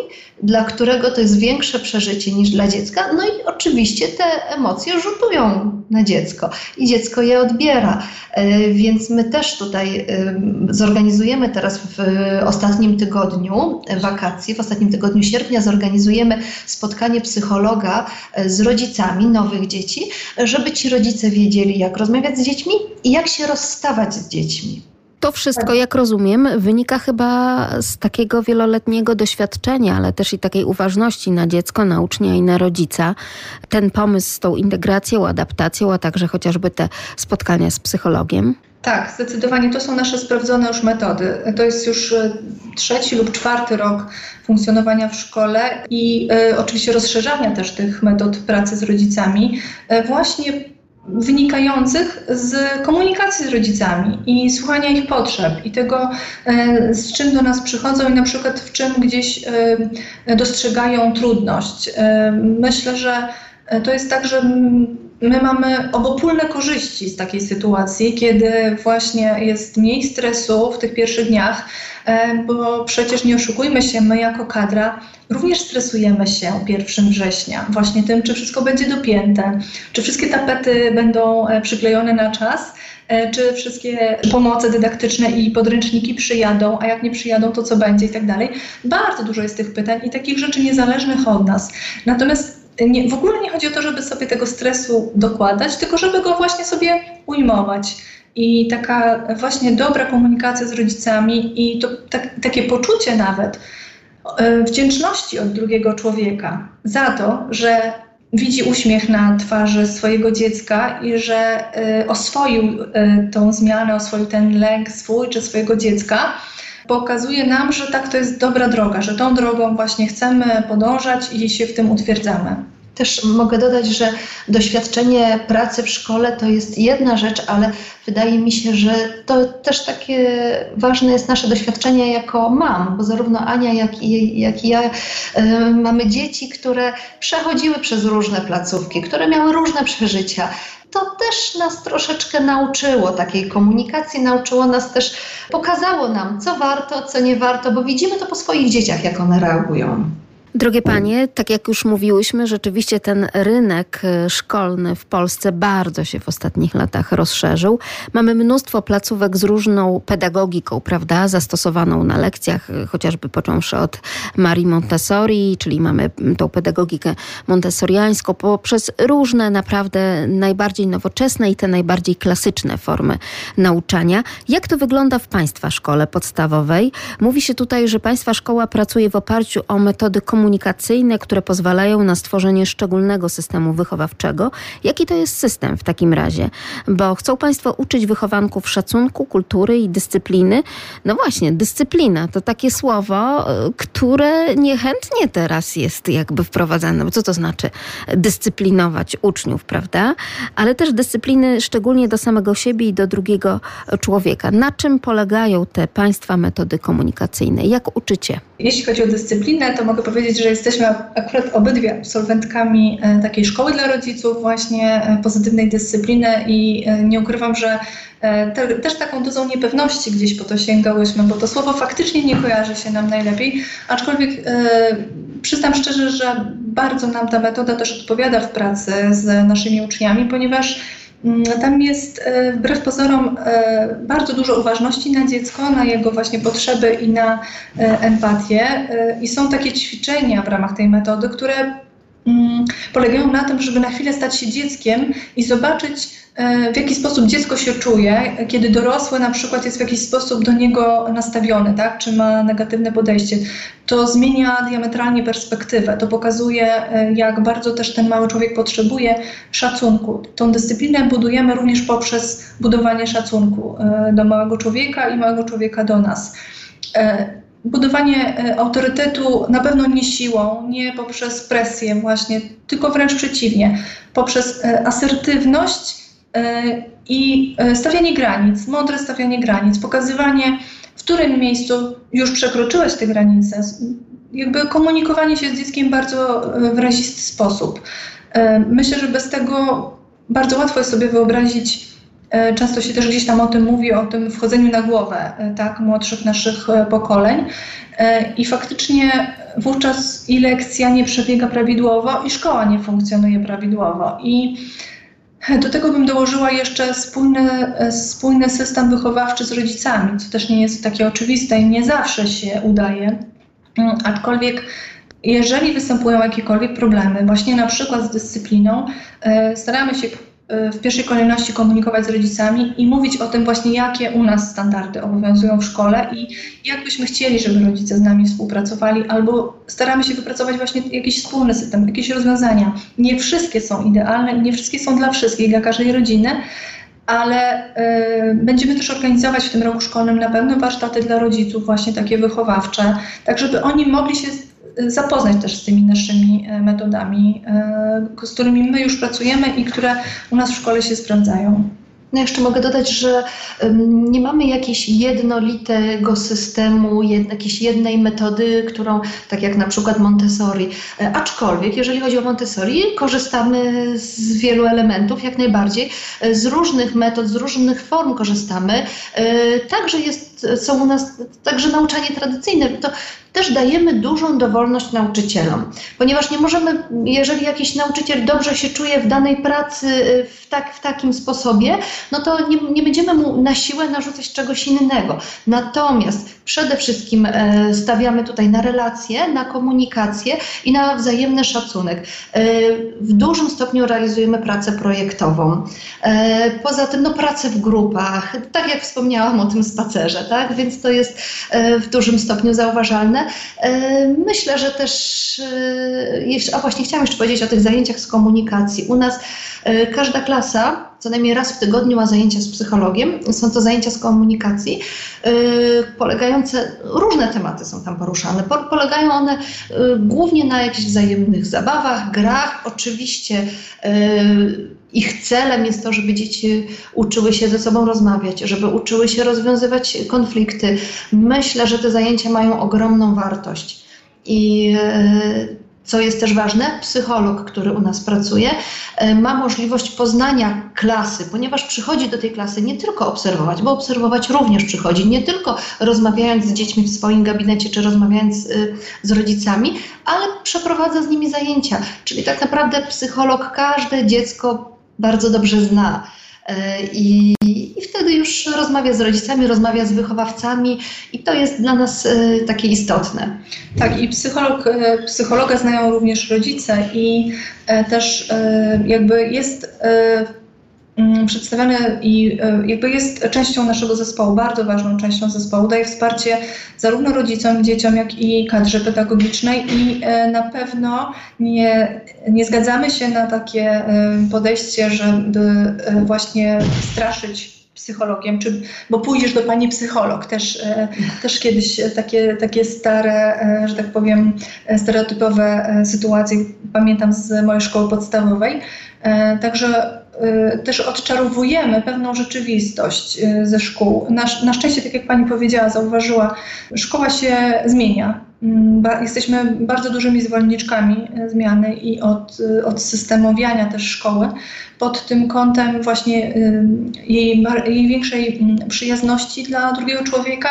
dla którego to jest większe przeżycie niż dla dziecka. No i oczywiście te emocje rzutują na dziecko i dziecko je odbiera. E, więc my też tutaj zorganizujemy teraz w ostatnim tygodniu wakacji, w ostatnim tygodniu sierpnia zorganizujemy spotkanie psychologa e, z rodzicami nowych dzieci, żeby ci rodzice wiedzieli, jak rozmawiać z dziećmi i jak się rozstawać z dziećmi. To wszystko, jak rozumiem, wynika chyba z takiego wieloletniego doświadczenia, ale też i takiej uważności na dziecko, na ucznia i na rodzica. Ten pomysł z tą integracją, adaptacją, a także chociażby te spotkania z psychologiem. Tak, zdecydowanie to są nasze sprawdzone już metody. To jest już e, trzeci lub czwarty rok funkcjonowania w szkole i y, oczywiście rozszerzania też tych metod pracy z rodzicami, y, właśnie wynikających z komunikacji z rodzicami i słuchania ich potrzeb i tego, z czym do nas przychodzą i na przykład w czym gdzieś dostrzegają trudność. Myślę, że to jest tak, że my mamy obopólne korzyści z takiej sytuacji, kiedy właśnie jest mniej stresu w tych pierwszych dniach, e, bo przecież nie oszukujmy się, my jako kadra również stresujemy się 1 września, właśnie tym, czy wszystko będzie dopięte, czy wszystkie tapety będą e, przyklejone na czas, e, czy wszystkie pomoce dydaktyczne i podręczniki przyjadą, a jak nie przyjadą, to co będzie i tak dalej. Bardzo dużo jest tych pytań i takich rzeczy niezależnych od nas. Natomiast nie, w ogóle nie chodzi o to, żeby sobie tego stresu dokładać, tylko żeby go właśnie sobie ujmować. I taka właśnie dobra komunikacja z rodzicami i to tak, takie poczucie nawet e, wdzięczności od drugiego człowieka za to, że widzi uśmiech na twarzy swojego dziecka i że y, oswoił y, tą zmianę, oswoił ten lęk swój czy swojego dziecka, pokazuje nam, że tak to jest dobra droga, że tą drogą właśnie chcemy podążać i się w tym utwierdzamy. Też mogę dodać, że doświadczenie pracy w szkole to jest jedna rzecz, ale wydaje mi się, że to też takie ważne jest nasze doświadczenie jako mam, bo zarówno Ania, jak i, jak i ja y, mamy dzieci, które przechodziły przez różne placówki, które miały różne przeżycia to też nas troszeczkę nauczyło takiej komunikacji, nauczyło nas też, pokazało nam, co warto, co nie warto, bo widzimy to po swoich dzieciach, jak one reagują. Drogie panie, tak jak już mówiłyśmy, rzeczywiście ten rynek e, szkolny w Polsce bardzo się w ostatnich latach rozszerzył. Mamy mnóstwo placówek z różną pedagogiką, prawda, zastosowaną na lekcjach, e, chociażby począwszy od Marii Montessori, czyli mamy tą pedagogikę montessoriańską, poprzez różne naprawdę najbardziej nowoczesne i te najbardziej klasyczne formy nauczania. Jak to wygląda w państwa szkole podstawowej? Mówi się tutaj, że państwa szkoła pracuje w oparciu o metody komunikacyjne komunikacyjne, które pozwalają na stworzenie szczególnego systemu wychowawczego. Jaki to jest system w takim razie? Bo chcą Państwo uczyć wychowanków szacunku, kultury i dyscypliny. No właśnie, dyscyplina to takie słowo, które niechętnie teraz jest jakby wprowadzane. Bo co to znaczy dyscyplinować uczniów, prawda? Ale też dyscypliny szczególnie do samego siebie i do drugiego człowieka. Na czym polegają te Państwa metody komunikacyjne? Jak uczycie? Jeśli chodzi o dyscyplinę, to mogę powiedzieć, że jesteśmy akurat obydwie absolwentkami e, takiej szkoły dla rodziców, właśnie e, pozytywnej dyscypliny i e, nie ukrywam, że te, też taką dozą niepewności gdzieś po to sięgałyśmy, bo to słowo faktycznie nie kojarzy się nam najlepiej, aczkolwiek e, przyznam szczerze, że bardzo nam ta metoda też odpowiada w pracy z naszymi uczniami, ponieważ tam jest e, wbrew pozorom e, bardzo dużo uważności na dziecko, na jego właśnie potrzeby i na e, empatię. I są takie ćwiczenia w ramach tej metody, które mm, polegają na tym, żeby na chwilę stać się dzieckiem i zobaczyć w jaki sposób dziecko się czuje, kiedy dorosły na przykład jest w jakiś sposób do niego nastawiony, tak? czy ma negatywne podejście, to zmienia diametralnie perspektywę. To pokazuje, jak bardzo też ten mały człowiek potrzebuje szacunku. Tą dyscyplinę budujemy również poprzez budowanie szacunku do małego człowieka i małego człowieka do nas budowanie e, autorytetu na pewno nie siłą, nie poprzez presję właśnie, tylko wręcz przeciwnie, poprzez e, asertywność e, i stawianie granic, mądre stawianie granic, pokazywanie, w którym miejscu już przekroczyłeś te granice, jakby komunikowanie się z dzieckiem bardzo wyrazisty sposób. Myślę, że bez tego bardzo łatwo jest sobie wyobrazić E, często się też gdzieś tam o tym mówi, o tym wchodzeniu na głowę e, tak, młodszych naszych e, pokoleń. I faktycznie wówczas i lekcja nie przebiega prawidłowo, i szkoła nie funkcjonuje prawidłowo. I do tego bym dołożyła jeszcze spójny, spójny system wychowawczy z rodzicami, co też nie jest takie oczywiste i nie zawsze się udaje. Mm, aczkolwiek jeżeli występują jakiekolwiek problemy, właśnie na przykład z dyscypliną, staramy się w pierwszej kolejności komunikować z rodzicami i mówić o tym właśnie, jakie u nas standardy obowiązują w szkole i jak byśmy chcieli, żeby rodzice z nami współpracowali, albo staramy się wypracować właśnie jakiś wspólny system, jakieś rozwiązania. Nie wszystkie są idealne nie wszystkie są dla wszystkich, dla każdej rodziny, ale y, będziemy też organizować w tym roku szkolnym na pewno warsztaty dla rodziców, właśnie takie wychowawcze, tak żeby oni mogli się zapoznać też z tymi naszymi e, metodami, e, z którymi my już pracujemy i które u nas w szkole się sprawdzają. No jeszcze mogę dodać, że nie mamy jakiegoś jednolitego systemu, jakiejś jednej metody, którą, tak jak na przykład Montessori. E, aczkolwiek, jeżeli chodzi o Montessori, korzystamy z wielu elementów, jak najbardziej. Z różnych metod, z różnych form korzystamy. Także jest, są u nas także nauczanie tradycyjne. To też dajemy dużą dowolność nauczycielom, ponieważ nie możemy, jeżeli jakiś nauczyciel dobrze się czuje w danej pracy w, tak, w takim sposobie, no to nie, nie będziemy mu na siłę narzucać czegoś innego. Natomiast przede wszystkim e, stawiamy tutaj na relacje, na komunikację i na wzajemny szacunek. E, w dużym stopniu realizujemy pracę projektową. E, poza tym no, pracę w grupach, tak jak wspomniałam o tym spacerze, tak? więc to jest w dużym stopniu zauważalne. Myślę, że też, jeszcze, a właśnie chciałam jeszcze powiedzieć o tych zajęciach z komunikacji. U nas każda klasa co najmniej raz w tygodniu ma zajęcia z psychologiem. Są to zajęcia z komunikacji, yy, polegające, różne tematy są tam poruszane. Po, polegają one yy, głównie na jakichś wzajemnych zabawach, grach. Oczywiście yy, ich celem jest to, żeby dzieci uczyły się ze sobą rozmawiać, żeby uczyły się rozwiązywać konflikty. Myślę, że te zajęcia mają ogromną wartość. I yy, co jest też ważne, psycholog, który u nas pracuje, e, ma możliwość poznania klasy, ponieważ przychodzi do tej klasy nie tylko obserwować, bo obserwować również przychodzi, nie tylko rozmawiając z dziećmi w swoim gabinecie czy rozmawiając e, z rodzicami, ale przeprowadza z nimi zajęcia. Czyli tak naprawdę psycholog każde dziecko bardzo dobrze zna. E, I, I, wtedy już rozmawia z rodzicami, rozmawia z wychowawcami i to jest dla nas e, takie istotne. Tak, i psycholog, e, psychologa znają również rodzice i też jakby jest przedstawiany i e, jakby jest częścią naszego zespołu, bardzo ważną częścią zespołu. Daje wsparcie zarówno rodzicom, dzieciom, jak i kadrze pedagogicznej i e, na pewno nie, nie zgadzamy się na takie e, podejście, żeby właśnie straszyć psychologiem, czy, bo pójdziesz do pani psycholog. Też, też kiedyś takie, takie stare, że tak powiem, stereotypowe sytuacje pamiętam z mojej szkoły podstawowej. Także też odczarowujemy pewną rzeczywistość y, ze szkół. Na, na szczęście, tak jak Pani powiedziała, zauważyła, szkoła się zmienia. Mm, jesteśmy bardzo dużymi zwolenniczkami y, zmiany i od, od systemowiania też szkoły pod tym kątem właśnie jej, jej większej mm, przyjazności dla drugiego człowieka,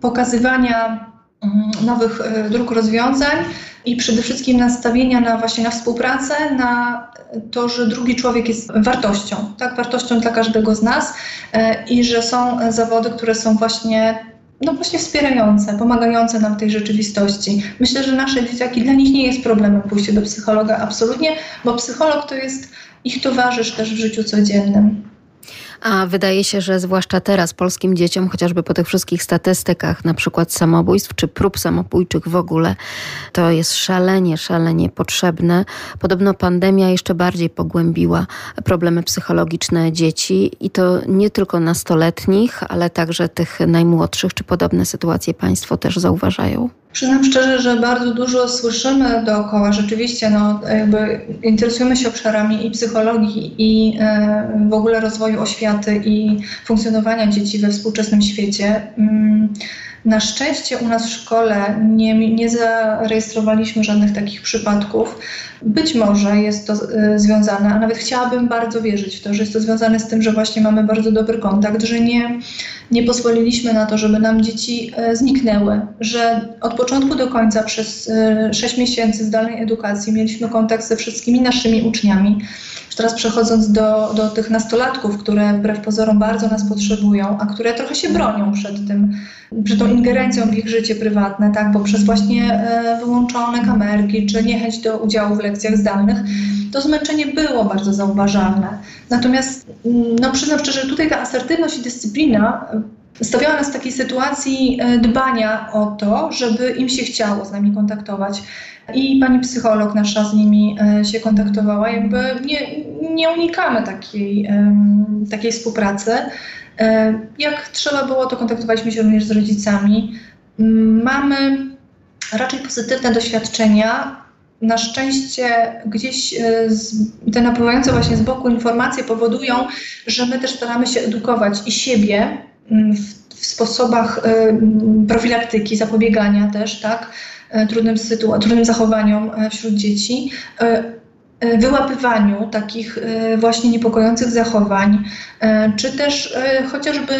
pokazywania mm, nowych dróg rozwiązań i przede wszystkim nastawienia na właśnie na współpracę, na to, że drugi człowiek jest wartością, tak, wartością dla każdego z nas e, i że są zawody, które są właśnie no właśnie wspierające, pomagające nam w tej rzeczywistości. Myślę, że nasze dzieciaki, dla nich nie jest problemem pójście do psychologa absolutnie, bo psycholog to jest ich towarzysz też w życiu codziennym. A wydaje się, że zwłaszcza teraz polskim dzieciom, chociażby po tych wszystkich statystykach, na przykład samobójstw czy prób samobójczych w ogóle, to jest szalenie, szalenie potrzebne. Podobno pandemia jeszcze bardziej pogłębiła problemy psychologiczne dzieci i to nie tylko nastoletnich, ale także tych najmłodszych. Czy podobne sytuacje Państwo też zauważają? Przyznam szczerze, że bardzo dużo słyszymy dookoła. Rzeczywiście no, jakby interesujemy się obszarami i psychologii, i e, w ogóle rozwoju oświaty i funkcjonowania dzieci we współczesnym świecie. Na szczęście u nas w szkole nie, nie zarejestrowaliśmy żadnych takich przypadków. Być może jest to e, związane, a nawet chciałabym bardzo wierzyć w to, że jest to związane z tym, że właśnie mamy bardzo dobry kontakt, że nie, nie pozwoliliśmy na to, żeby nam dzieci e, zniknęły, że od początku do końca przez 6 e, miesięcy zdalnej edukacji mieliśmy kontakt ze wszystkimi naszymi uczniami. Teraz przechodząc do, do tych nastolatków, które wbrew pozorom bardzo nas potrzebują, a które trochę się bronią przed tym, przed tą ingerencją w ich życie prywatne, tak, poprzez właśnie e, wyłączone kamerki, czy niechęć do udziału w lekcjach zdalnych, to zmęczenie było bardzo zauważalne. Natomiast, mm, no przyznam szczerze, tutaj ta asertywność i dyscyplina e, stawiała nas w takiej sytuacji e, dbania o to, żeby im się chciało z nami kontaktować. I pani psycholog nasza z nimi się kontaktowała. Jakby nie, nie unikamy takiej, takiej współpracy. E, jak trzeba było, to kontaktowaliśmy się również z rodzicami. Mamy raczej pozytywne doświadczenia. Na szczęście gdzieś e, te napływające właśnie z boku informacje powodują, że my też staramy się edukować i siebie w, w sposobach e, profilaktyki, zapobiegania też, tak, trudnym, sytu- trudnym zachowaniom wśród dzieci wyłapywaniu takich e, właśnie niepokojących zachowań, e, czy też chociażby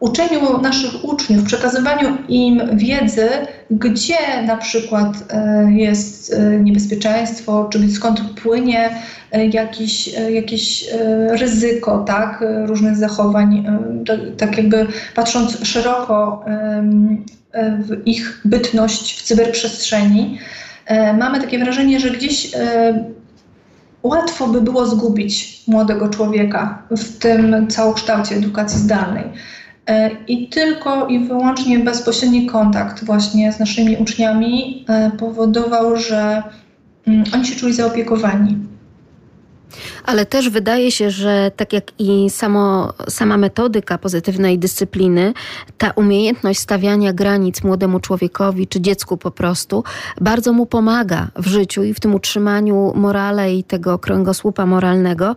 uczeniu naszych uczniów, przekazywaniu im wiedzy, gdzie na przykład jest niebezpieczeństwo, czy skąd płynie jakiś, jakieś ryzyko tak, różnych zachowań, tak jakby patrząc szeroko w ich bytność w cyberprzestrzeni. E, mamy takie wrażenie, że gdzieś e, łatwo by było zgubić młodego człowieka w tym całokształcie edukacji zdalnej. E, I tylko i wyłącznie bezpośredni kontakt właśnie z naszymi uczniami powodował, że mm, oni się czuli zaopiekowani. Ale też wydaje się, że tak jak i samo, sama metodyka pozytywnej dyscypliny, ta umiejętność stawiania granic młodemu człowiekowi czy dziecku po prostu bardzo mu pomaga w życiu i w tym utrzymaniu morale i tego kręgosłupa moralnego.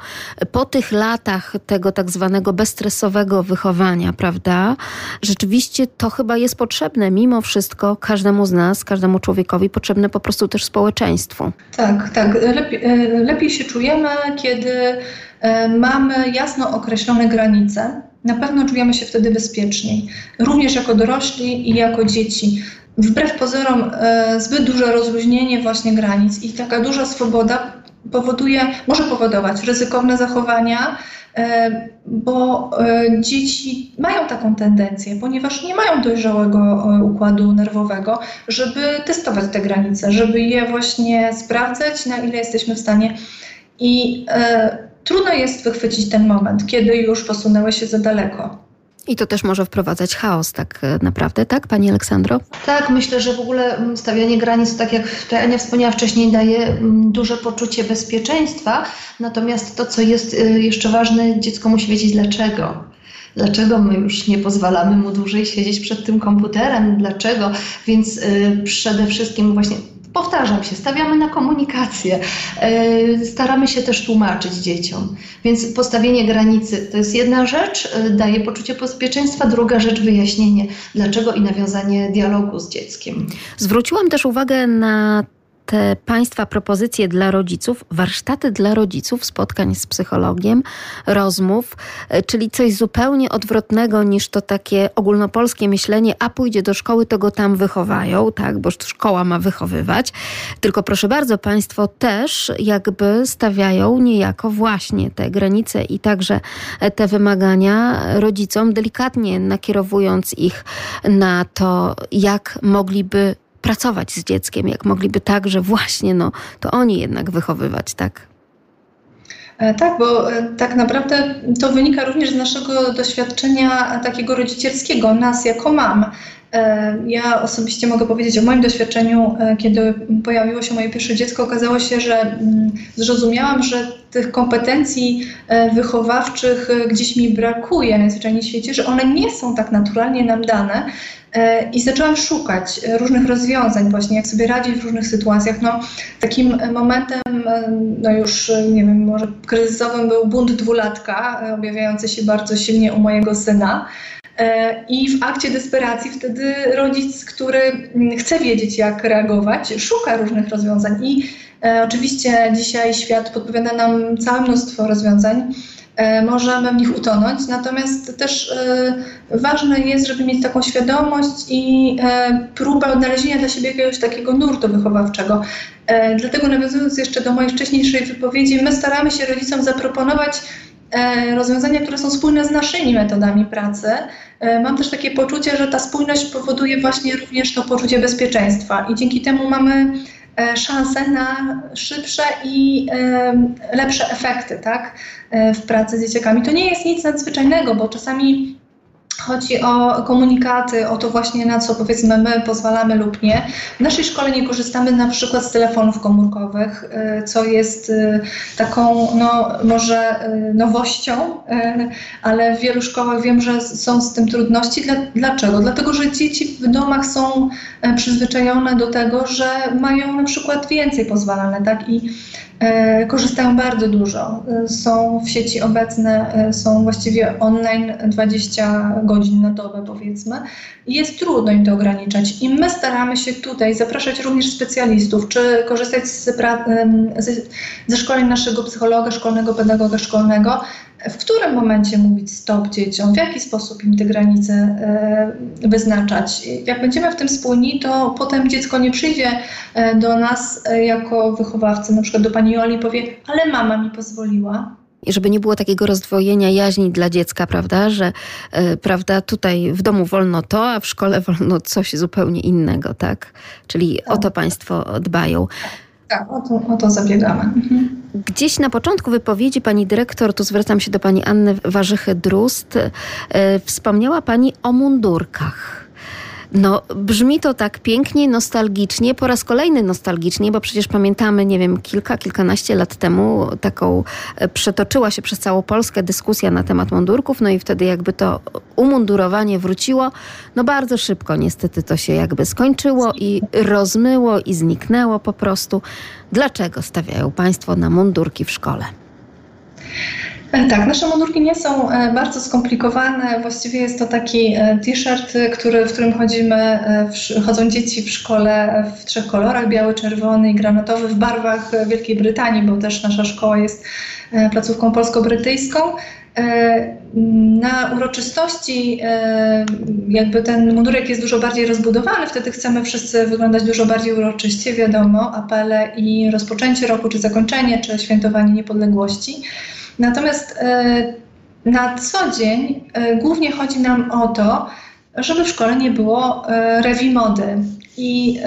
Po tych latach tego tak zwanego bezstresowego wychowania, prawda? Rzeczywiście to chyba jest potrzebne mimo wszystko każdemu z nas, każdemu człowiekowi potrzebne po prostu też społeczeństwu. Tak, tak. Lepiej, e, lepiej się czujemy, kiedy e, mamy jasno określone granice, na pewno czujemy się wtedy bezpieczniej, również jako dorośli i jako dzieci. Wbrew pozorom, e, zbyt duże rozluźnienie właśnie granic i taka duża swoboda powoduje, może powodować ryzykowne zachowania, e, bo dzieci mają taką tendencję, ponieważ nie mają dojrzałego układu nerwowego, żeby testować te granice, żeby je właśnie sprawdzać, na ile jesteśmy w stanie i e, trudno jest wychwycić ten moment, kiedy już posunęły się za daleko. I to też może wprowadzać chaos, tak e, naprawdę, tak, Pani Aleksandro? Tak, myślę, że w ogóle stawianie granic, tak jak Ania wspomniała wcześniej, daje mm, duże poczucie bezpieczeństwa. Natomiast to, co jest e, jeszcze ważne, dziecko musi wiedzieć dlaczego. Dlaczego my już nie pozwalamy mu dłużej siedzieć przed tym komputerem? Dlaczego? Więc y, przede wszystkim właśnie powtarzam się, stawiamy na komunikację, e, staramy się też tłumaczyć dzieciom. Więc postawienie granicy to jest jedna rzecz, e, daje poczucie bezpieczeństwa, druga rzecz wyjaśnienie dlaczego i nawiązanie dialogu z dzieckiem. Zwróciłam też uwagę na te Państwa propozycje dla rodziców, warsztaty dla rodziców, spotkań z psychologiem, rozmów, e, czyli coś zupełnie odwrotnego niż to takie ogólnopolskie myślenie, a pójdzie do szkoły, to go tam wychowają, tak, bo szkoła ma wychowywać. Tylko proszę bardzo, Państwo też jakby stawiają niejako właśnie te granice i także te wymagania rodzicom, delikatnie nakierowując ich na to, jak mogliby pracować z dzieckiem, jak mogliby także właśnie, no, to oni jednak wychowywać, tak? Tak, bo tak naprawdę to wynika również z naszego doświadczenia takiego rodzicielskiego, nas jako mam. Ja osobiście mogę powiedzieć o moim doświadczeniu, kiedy pojawiło się moje pierwsze dziecko, okazało się, że mm, zrozumiałam, że tych kompetencji wychowawczych gdzieś mi brakuje najzwyczajniej w świecie, że one nie są tak naturalnie nam dane E, I zaczęłam szukać różnych rozwiązań, właśnie jak sobie radzić w różnych sytuacjach. No, takim momentem, e, no już nie wiem, może kryzysowym był bunt dwulatka, e, objawiający się bardzo silnie u mojego syna. I w akcie desperacji wtedy rodzic, który chce wiedzieć, jak reagować, szuka różnych rozwiązań. I oczywiście dzisiaj świat podpowiada nam całe mnóstwo rozwiązań. E, możemy w nich utonąć. Natomiast też e, ważne jest, żeby mieć taką świadomość i e, próbę odnalezienia dla siebie jakiegoś takiego nurtu wychowawczego. Dlatego nawiązując jeszcze do mojej wcześniejszej wypowiedzi, my staramy się rodzicom zaproponować rozwiązania, które są spójne z naszymi metodami pracy. Mam też takie poczucie, że ta spójność powoduje właśnie również to poczucie bezpieczeństwa i dzięki temu mamy E, szanse na szybsze i lepsze efekty tak, e, w pracy z dzieciakami. To nie jest nic nadzwyczajnego, bo czasami Chodzi o komunikaty, o to właśnie na co powiedzmy my pozwalamy lub nie. W naszej szkole nie korzystamy na przykład z telefonów komórkowych, y, co jest y, taką no, może y, nowością, ale w wielu szkołach wiem, że są z tym trudności. Dlaczego? Dlatego, że dzieci w domach są przyzwyczajone do tego, że mają na przykład więcej pozwalane, tak? I E, korzystają bardzo dużo. E, są w sieci obecne, e, są właściwie online 20 godzin na dobę, powiedzmy. Jest trudno im to ograniczać. I my staramy się tutaj zapraszać również specjalistów, czy korzystać z, ze szkoleń naszego psychologa szkolnego, pedagoga szkolnego, w którym momencie mówić stop dzieciom, w jaki sposób im te granice e, wyznaczać. Jak będziemy w tym spójni, to potem dziecko nie przyjdzie e, do nas e, jako wychowawcy, na przykład do pani Joli i powie, ale mama mi pozwoliła. I żeby nie było takiego rozdwojenia jaźni dla dziecka, prawda, że prawda, tutaj w domu wolno to, a w szkole wolno coś zupełnie innego, tak? Czyli tak. o to państwo dbają. Tak, o to, o to zabiegamy. Mhm. Gdzieś na początku wypowiedzi pani dyrektor, tu zwracam się do pani Anny Warzychy-Drust, e, wspomniała pani o mundurkach. No, brzmi to tak pięknie, nostalgicznie, po raz kolejny nostalgicznie, bo przecież pamiętamy, nie wiem, kilka, kilkanaście lat temu taką e, przetoczyła się przez całą Polskę dyskusja na temat mundurków, no i wtedy jakby to umundurowanie wróciło, no bardzo szybko niestety to się jakby skończyło i rozmyło i zniknęło po prostu. Dlaczego stawiają Państwo na mundurki w szkole? E, tak, nasze mundurki nie są e, bardzo skomplikowane. Właściwie jest to taki e, t-shirt, który, w którym chodzimy, chodzą dzieci w szkole w trzech kolorach, biały, czerwony i granatowy, w barwach Wielkiej Brytanii, bo też nasza szkoła jest placówką polsko-brytyjską. Na uroczystości jakby ten mundurek jest dużo bardziej rozbudowany, wtedy chcemy wszyscy wyglądać dużo bardziej uroczyście, wiadomo, apele i rozpoczęcie roku, czy zakończenie, czy świętowanie niepodległości. Natomiast e, na co dzień e, głównie chodzi nam o to, żeby w szkole nie było e, rewi mody i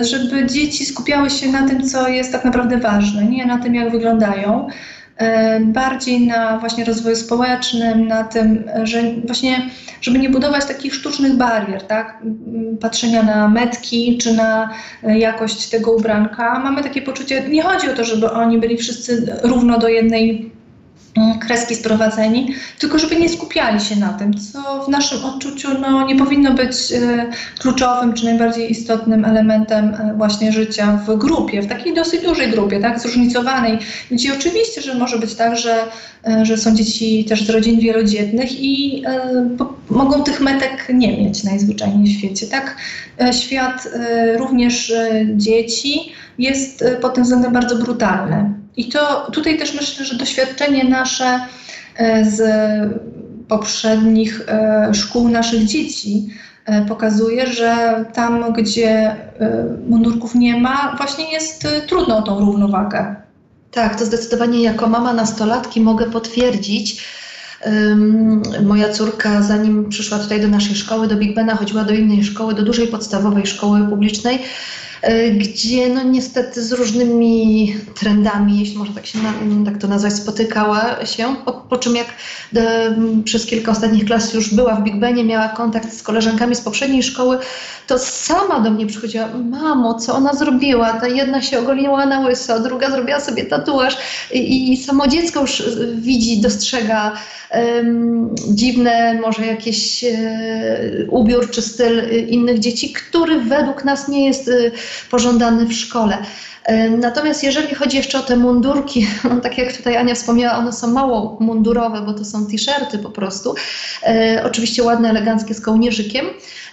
żeby dzieci skupiały się na tym, co jest tak naprawdę ważne, nie na tym, jak wyglądają, bardziej na właśnie rozwoju społecznym, na tym, że właśnie, żeby nie budować takich sztucznych barier, tak? Patrzenia na metki czy na jakość tego ubranka. Mamy takie poczucie, nie chodzi o to, żeby oni byli wszyscy równo do jednej kreski sprowadzeni, tylko żeby nie skupiali się na tym, co w naszym odczuciu no, nie powinno być e, kluczowym czy najbardziej istotnym elementem e, właśnie życia w grupie, w takiej dosyć dużej grupie, tak, zróżnicowanej, gdzie oczywiście, że może być tak, że, e, że są dzieci też z rodzin wielodzietnych i mogą tych metek nie mieć najzwyczajniej w świecie, tak. Świat również dzieci jest pod tym względem bardzo brutalny. I to tutaj też myślę, że doświadczenie nasze e, z poprzednich e, szkół naszych dzieci e, pokazuje, że tam, gdzie mundurków nie ma, właśnie jest trudno tą równowagę. Tak, to zdecydowanie jako mama nastolatki mogę potwierdzić. Moja córka, zanim przyszła tutaj do naszej szkoły, do Big Bena, chodziła do innej szkoły, do dużej podstawowej szkoły publicznej gdzie no niestety z różnymi trendami, jeśli można tak, się, tak to nazwać, spotykała się, po, po czym jak do, przez kilka ostatnich klas już była w Big Benie, miała kontakt z koleżankami z poprzedniej szkoły, to sama do mnie przychodziła, mamo, co ona zrobiła? Ta jedna się ogoliła na łyso, druga zrobiła sobie tatuaż i, i samo dziecko już widzi, dostrzega um, dziwne, może jakiś um, ubiór czy styl innych dzieci, który według nas nie jest pożądany w szkole. Natomiast jeżeli chodzi jeszcze o te mundurki, no, tak jak tutaj Ania wspomniała, one są mało mundurowe, bo to są t-shirty po prostu. E, oczywiście ładne, eleganckie z kołnierzykiem.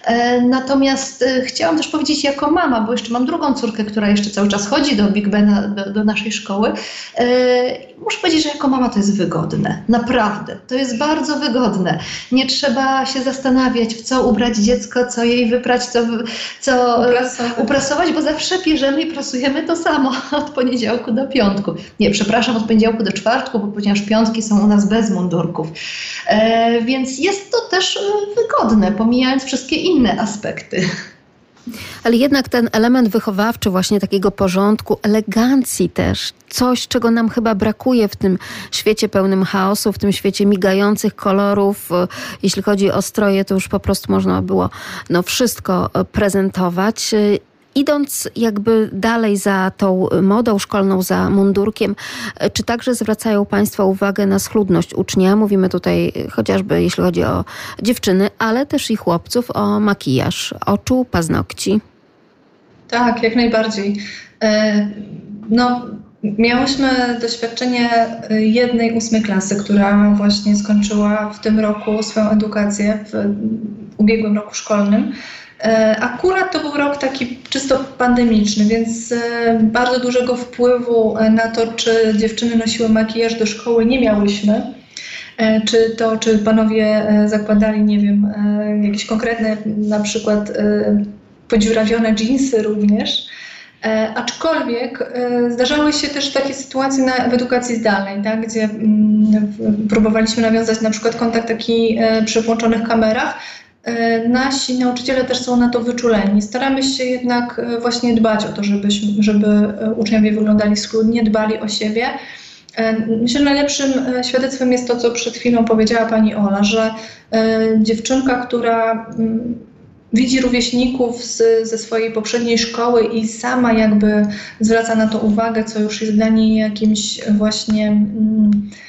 E, natomiast e, chciałam też powiedzieć jako mama, bo jeszcze mam drugą córkę, która jeszcze cały czas chodzi do Big Bena, do, do naszej szkoły. E, muszę powiedzieć, że jako mama to jest wygodne. Naprawdę. To jest bardzo wygodne. Nie trzeba się zastanawiać, w co ubrać dziecko, co jej wyprać, co, co uprasować. uprasować, bo zawsze bierzemy i prasujemy to samo od poniedziałku do piątku. Nie, przepraszam, od poniedziałku do czwartku, bo ponieważ piątki są u nas bez mundurków. Więc jest to też wygodne, pomijając wszystkie inne inne aspekty. Ale jednak ten element wychowawczy, właśnie takiego porządku, elegancji też, coś, czego nam chyba brakuje w tym świecie pełnym chaosu, w tym świecie migających kolorów. Jeśli chodzi o stroje, to już po prostu można było no, wszystko prezentować. Idąc jakby dalej za tą modą szkolną, za mundurkiem, czy także zwracają Państwo uwagę na schludność ucznia? Mówimy tutaj chociażby, jeśli chodzi o dziewczyny, ale też i chłopców, o makijaż oczu, paznokci. Tak, jak najbardziej. E, no, miałyśmy doświadczenie jednej ósmej klasy, która właśnie skończyła w tym roku swoją edukację w ubiegłym roku szkolnym. E, akurat to był rok taki czysto pandemiczny, więc e, bardzo dużego wpływu e, na to, czy dziewczyny nosiły makijaż do szkoły nie miałyśmy. Czy to, czy panowie zakładali, nie wiem, jakieś konkretne, na przykład podziurawione dżinsy również. aczkolwiek zdarzały się też takie sytuacje na, w edukacji zdalnej, tak, gdzie mm, próbowaliśmy nawiązać na przykład kontakt taki przy włączonych kamerach, nasi nauczyciele też są na to wyczuleni. Staramy się jednak e, właśnie dbać o to, żeby, żeby e, uczniowie wyglądali schludnie, dbali o siebie. Myślę, że najlepszym świadectwem jest to, co przed chwilą powiedziała pani Ola, że dziewczynka, która mm, widzi rówieśników z, ze swojej poprzedniej szkoły i sama jakby zwraca na to uwagę, co już jest dla niej jakimś właśnie. Mm, E,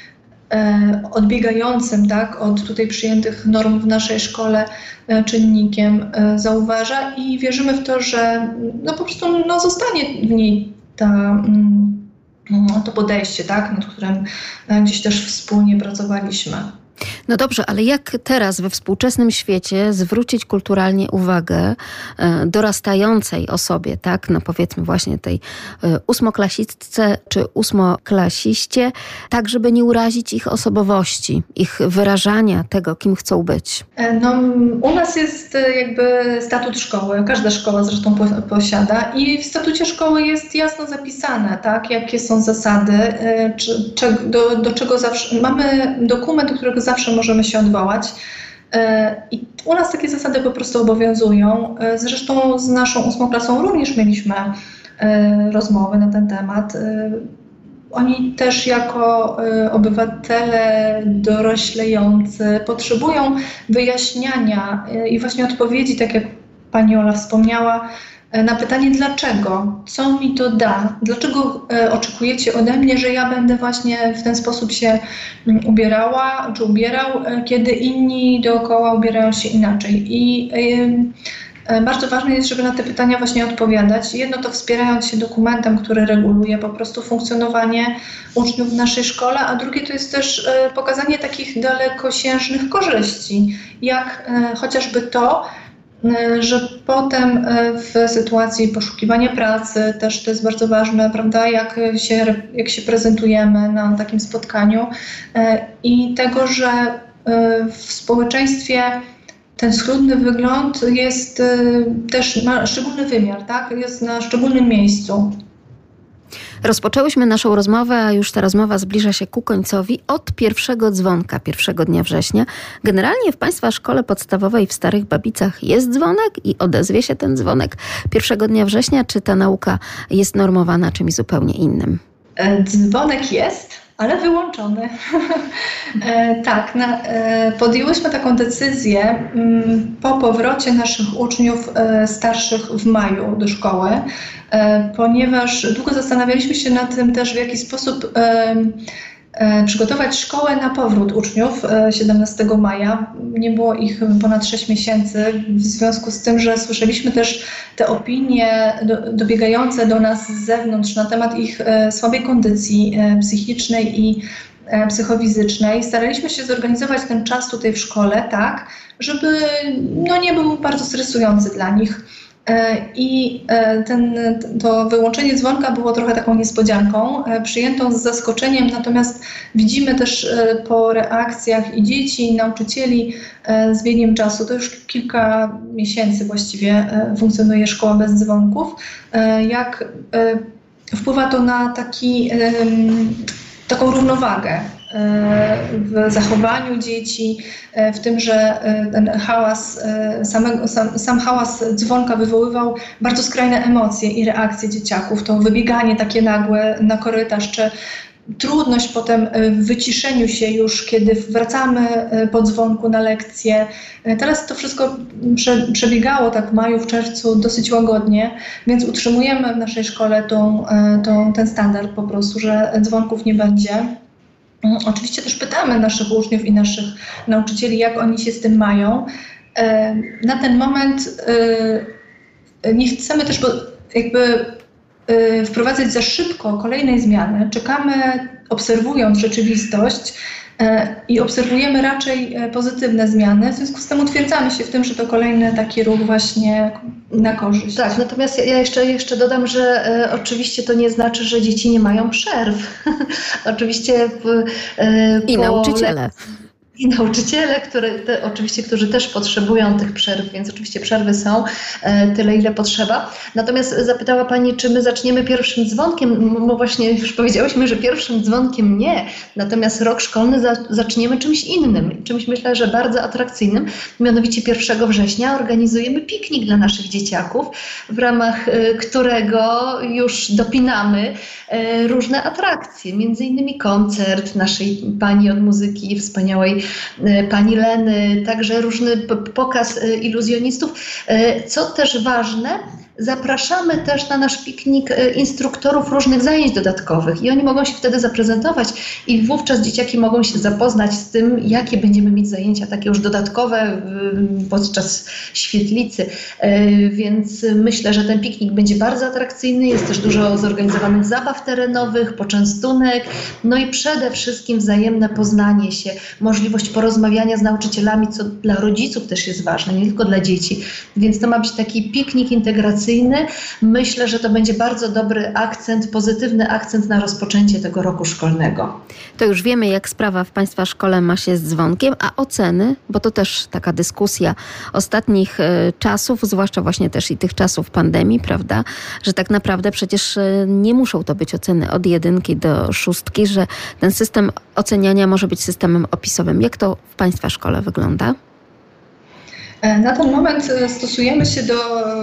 odbiegającym tak, od tutaj przyjętych norm w naszej szkole e, czynnikiem e, zauważa i wierzymy w to, że no po prostu no, zostanie w niej ta, mm, to podejście, tak, nad którym gdzieś też wspólnie pracowaliśmy. No dobrze, ale jak teraz we współczesnym świecie zwrócić kulturalnie uwagę e, dorastającej osobie, tak, no powiedzmy właśnie tej e, ósmoklasistce czy ósmoklasiście, tak żeby nie urazić ich osobowości, ich wyrażania tego, kim chcą być? E, no, u nas jest jakby statut szkoły, każda szkoła zresztą posiada i w statucie szkoły jest jasno zapisane, tak, jakie są zasady, czy, czy, do, do czego zawsze, mamy dokument, do którego zawsze możemy się odwołać. E, I u nas takie zasady po prostu obowiązują. E, zresztą z naszą ósmą klasą również mieliśmy e, rozmowy na ten temat. Oni też jako obywatele doroślejący potrzebują wyjaśniania i właśnie odpowiedzi, tak jak pani Ola wspomniała, na pytanie dlaczego, co mi to da, dlaczego e, oczekujecie ode mnie, że ja będę właśnie w ten sposób się mm, ubierała czy ubierał, e, kiedy inni dookoła ubierają się inaczej. I bardzo ważne jest, żeby na te pytania właśnie odpowiadać. Jedno to wspierając się dokumentem, który reguluje po prostu funkcjonowanie uczniów w naszej szkole, a drugie to jest też pokazanie takich dalekosiężnych korzyści, jak chociażby to, E, że potem e, w sytuacji poszukiwania pracy też to jest bardzo ważne, prawda, jak się, jak się prezentujemy na takim spotkaniu e, i tego, że w społeczeństwie ten schludny wygląd jest też, ma szczególny wymiar, tak, jest na szczególnym miejscu. Rozpoczęłyśmy naszą rozmowę, a już ta rozmowa zbliża się ku końcowi od pierwszego dzwonka, pierwszego dnia września. Generalnie w Państwa szkole podstawowej w Starych Babicach jest dzwonek i odezwie się ten dzwonek pierwszego dnia września, czy ta nauka jest normowana czymś zupełnie innym? E, dzwonek jest, ale wyłączony. e, tak, na, e, podjęłyśmy taką decyzję mm, po powrocie naszych uczniów e, starszych w maju do szkoły, ponieważ długo zastanawialiśmy się nad tym też, w jaki sposób przygotować szkołę na powrót uczniów 17 e, maja. Nie było ich ponad 6 miesięcy, w związku z tym, że słyszeliśmy też te opinie do, dobiegające do nas z zewnątrz na temat ich e, słabej kondycji psychicznej i psychofizycznej. Staraliśmy się zorganizować ten czas tutaj w szkole tak, żeby no, nie był bardzo stresujący dla nich. E, I e, ten, to wyłączenie dzwonka było trochę taką niespodzianką, e, przyjętą z zaskoczeniem, natomiast widzimy też po reakcjach i dzieci, i nauczycieli z biegiem czasu, to już kilka miesięcy właściwie funkcjonuje szkoła bez dzwonków, jak wpływa to na taki, taką równowagę w zachowaniu dzieci, w tym, że e, ten hałas, e, sam, sam hałas dzwonka wywoływał bardzo skrajne emocje i reakcje dzieciaków. To wybieganie takie nagłe na korytarz, czy trudność potem w wyciszeniu się już, kiedy wracamy e, po dzwonku na lekcję. Teraz to wszystko prze, przebiegało tak w maju, w czerwcu dosyć łagodnie, więc utrzymujemy w naszej szkole tą, tą, ten standard po prostu, że dzwonków nie będzie. Mm, oczywiście też pytamy naszych uczniów i naszych nauczycieli, jak oni się z tym mają. E, na ten moment e, nie chcemy też jakby e, wprowadzać za szybko kolejnej zmiany. Czekamy, obserwując rzeczywistość, E, i obserwujemy raczej e, pozytywne zmiany. W związku z tym utwierdzamy się w tym, że to kolejny taki ruch właśnie na korzyść. Tak, natomiast ja jeszcze, jeszcze dodam, że e, oczywiście to nie znaczy, że dzieci nie mają przerw. oczywiście e, I nauczyciele i nauczyciele, które te, oczywiście, którzy też potrzebują tych przerw, więc oczywiście przerwy są e, tyle, ile potrzeba. Natomiast zapytała Pani, czy my zaczniemy pierwszym dzwonkiem? No właśnie już powiedziałyśmy, że pierwszym dzwonkiem nie, natomiast rok szkolny za, zaczniemy czymś innym, czymś myślę, że bardzo atrakcyjnym. Mianowicie 1 września organizujemy piknik dla naszych dzieciaków, w ramach e, którego już dopinamy e, różne atrakcje, między innymi koncert naszej pani od muzyki wspaniałej pani Leny, także różny pokaz e, iluzjonistów. E, co też ważne, zapraszamy też na nasz piknik e, instruktorów różnych zajęć dodatkowych i oni mogą się wtedy zaprezentować i wówczas dzieciaki mogą się zapoznać z tym, jakie będziemy mieć zajęcia takie już dodatkowe podczas świetlicy. E, więc myślę, że ten piknik będzie bardzo atrakcyjny. Jest też dużo zorganizowanych zabaw terenowych, poczęstunek, no i przede wszystkim wzajemne poznanie się, możliwość porozmawiania z nauczycielami, co dla rodziców też jest ważne, nie tylko dla dzieci. Więc to ma być taki piknik integracyjny Myślę, że to będzie bardzo dobry akcent, pozytywny akcent na rozpoczęcie tego roku szkolnego. To już wiemy, jak sprawa w Państwa szkole ma się z dzwonkiem, a oceny, bo to też taka dyskusja ostatnich e, czasów, zwłaszcza właśnie też i tych czasów pandemii, prawda, że tak naprawdę przecież e, nie muszą to być oceny od jedynki do szóstki, że ten system oceniania może być systemem opisowym. Jak to w Państwa szkole wygląda? E, na ten moment e, stosujemy się do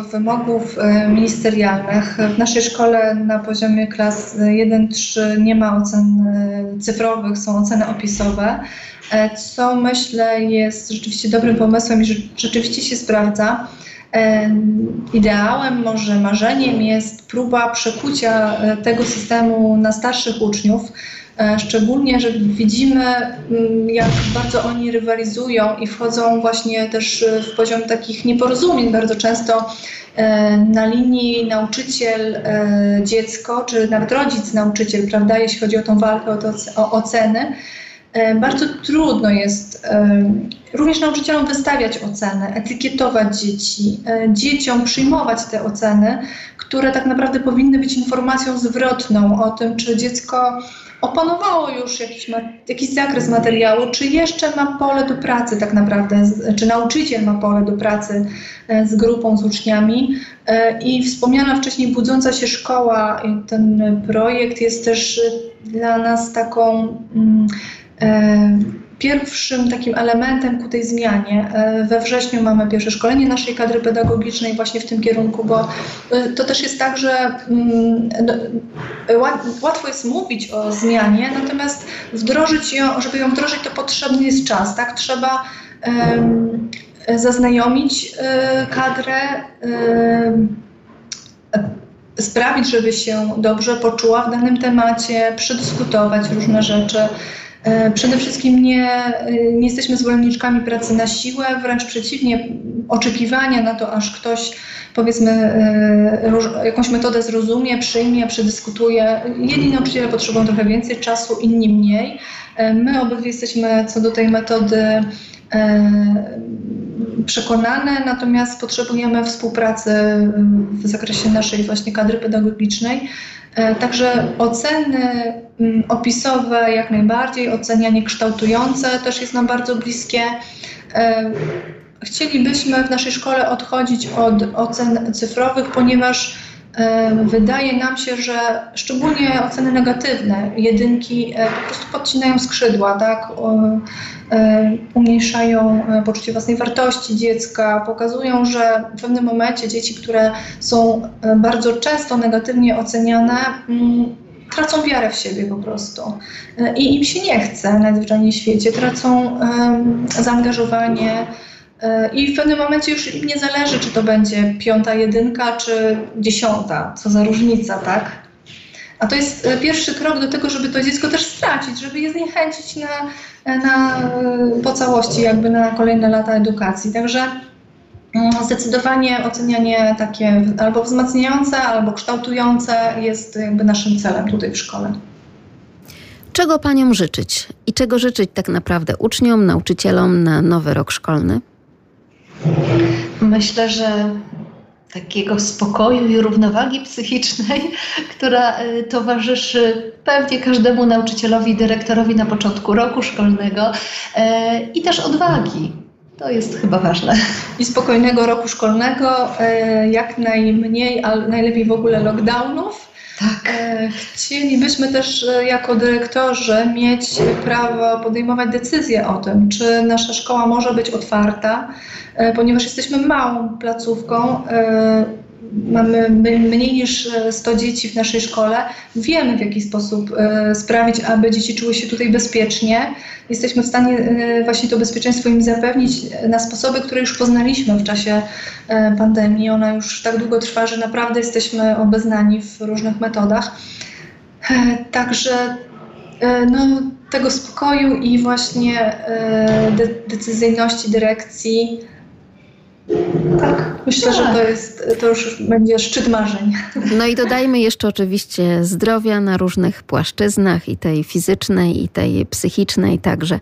wymogów e, ministerialnych. W naszej szkole na poziomie klas 1-3 nie ma ocen cyfrowych, są oceny opisowe, co myślę jest rzeczywiście dobrym pomysłem i rzeczywiście się sprawdza. Ideałem, może marzeniem jest próba przekucia tego systemu na starszych uczniów szczególnie, że widzimy, mm, jak bardzo oni rywalizują i wchodzą właśnie też w poziom takich nieporozumień bardzo często e, na linii nauczyciel-dziecko, e, czy nawet rodzic-nauczyciel, prawda, jeśli chodzi o tą walkę o, to, o oceny. Bardzo trudno jest również nauczycielom wystawiać oceny, etykietować dzieci, dzieciom przyjmować te oceny, które tak naprawdę powinny być informacją zwrotną o tym, czy dziecko opanowało już jakiś, jakiś zakres materiału, czy jeszcze ma pole do pracy tak naprawdę, czy nauczyciel ma pole do pracy e, z grupą, z uczniami. E, I wspomniana wcześniej budząca się szkoła, ten projekt jest też dla nas taką mm, e, pierwszym takim elementem ku tej zmianie. E, we wrześniu mamy pierwsze szkolenie naszej kadry pedagogicznej właśnie w tym kierunku, bo e, to też jest tak, że mm, no, łatwo jest mówić o zmianie, natomiast wdrożyć ją, żeby ją wdrożyć, to potrzebny jest czas, tak? Trzeba zaznajomić e, kadrę, sprawić, żeby się dobrze poczuła w danym temacie, przedyskutować różne rzeczy. E, przede wszystkim nie, e, nie jesteśmy zwolenniczkami pracy na siłę, wręcz przeciwnie, oczekiwania na to, aż ktoś powiedzmy e, jakąś metodę zrozumie, przyjmie, przedyskutuje. Jedni nauczyciele potrzebują trochę więcej czasu, inni mniej. My obydwie jesteśmy co do tej metody przekonane, natomiast potrzebujemy współpracy w zakresie naszej właśnie kadry pedagogicznej. E, także oceny mm, opisowe jak najbardziej, ocenianie kształtujące też jest nam bardzo bliskie. E, chcielibyśmy w naszej szkole odchodzić od ocen cyfrowych, ponieważ wydaje nam się, że szczególnie oceny negatywne, jedynki po prostu podcinają skrzydła, tak? umniejszają poczucie własnej wartości dziecka, pokazują, że w pewnym momencie dzieci, które są bardzo często negatywnie oceniane, mm, tracą wiarę w siebie po prostu. I im się nie chce najzwyczajniej w świecie, tracą zaangażowanie. I w pewnym momencie już nie zależy, czy to będzie piąta jedynka, czy dziesiąta. Co za różnica, tak? A to jest e, pierwszy krok do tego, żeby to dziecko też stracić, żeby je zniechęcić na, na, po całości, jakby na kolejne lata edukacji. Także mm, zdecydowanie ocenianie takie albo wzmacniające, albo kształtujące jest jakby naszym celem tutaj w szkole. Czego paniom życzyć i czego życzyć tak naprawdę uczniom, nauczycielom na nowy rok szkolny? Myślę, że takiego spokoju i równowagi psychicznej, która y, towarzyszy pewnie każdemu nauczycielowi, dyrektorowi na początku roku szkolnego y, i też odwagi. To jest chyba ważne. I spokojnego roku szkolnego, y, jak najmniej, ale najlepiej w ogóle lockdownów. Tak. Chcielibyśmy też jako dyrektorzy mieć prawo podejmować decyzje o tym, czy nasza szkoła może być otwarta, E, ponieważ jesteśmy małą placówką, e, mamy mniej niż 100 dzieci w naszej szkole, wiemy w jaki sposób e, sprawić, aby dzieci czuły się tutaj bezpiecznie. Jesteśmy w stanie właśnie to bezpieczeństwo im zapewnić na sposoby, które już poznaliśmy w czasie pandemii. Ona już tak długo trwa, że naprawdę jesteśmy obeznani w różnych metodach. Także no, tego spokoju i właśnie decyzyjności dyrekcji tak, myślę, tak. że to jest, to już będzie szczyt marzeń. No i dodajmy jeszcze oczywiście zdrowia na różnych płaszczyznach i tej fizycznej, i tej psychicznej także.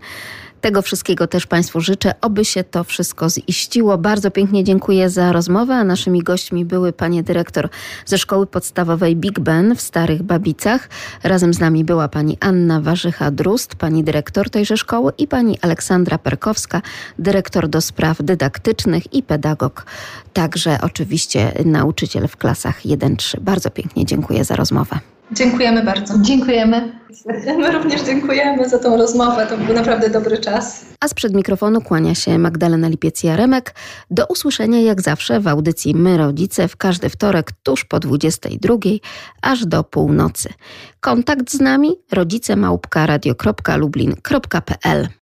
Tego wszystkiego też Państwu życzę, oby się to wszystko ziściło. Bardzo pięknie dziękuję za rozmowę, a naszymi gośćmi były panie dyrektor ze Szkoły Podstawowej Big Ben w Starych Babicach. Razem z nami była pani Anna Warzycha-Drust, pani dyrektor tejże szkoły i pani Aleksandra Perkowska, dyrektor do spraw dydaktycznych i pedagog, także oczywiście nauczyciel w klasach 1-3. Bardzo pięknie dziękuję za rozmowę. Dziękujemy bardzo. Dziękujemy. My również dziękujemy za tą rozmowę. To był naprawdę dobry czas. A sprzed mikrofonu kłania się Magdalena Lipiec-Jaremek. Do usłyszenia jak zawsze w audycji My Rodzice w każdy wtorek tuż po 22, aż do północy. Kontakt z nami rodzicemałpka.radio.lublin.pl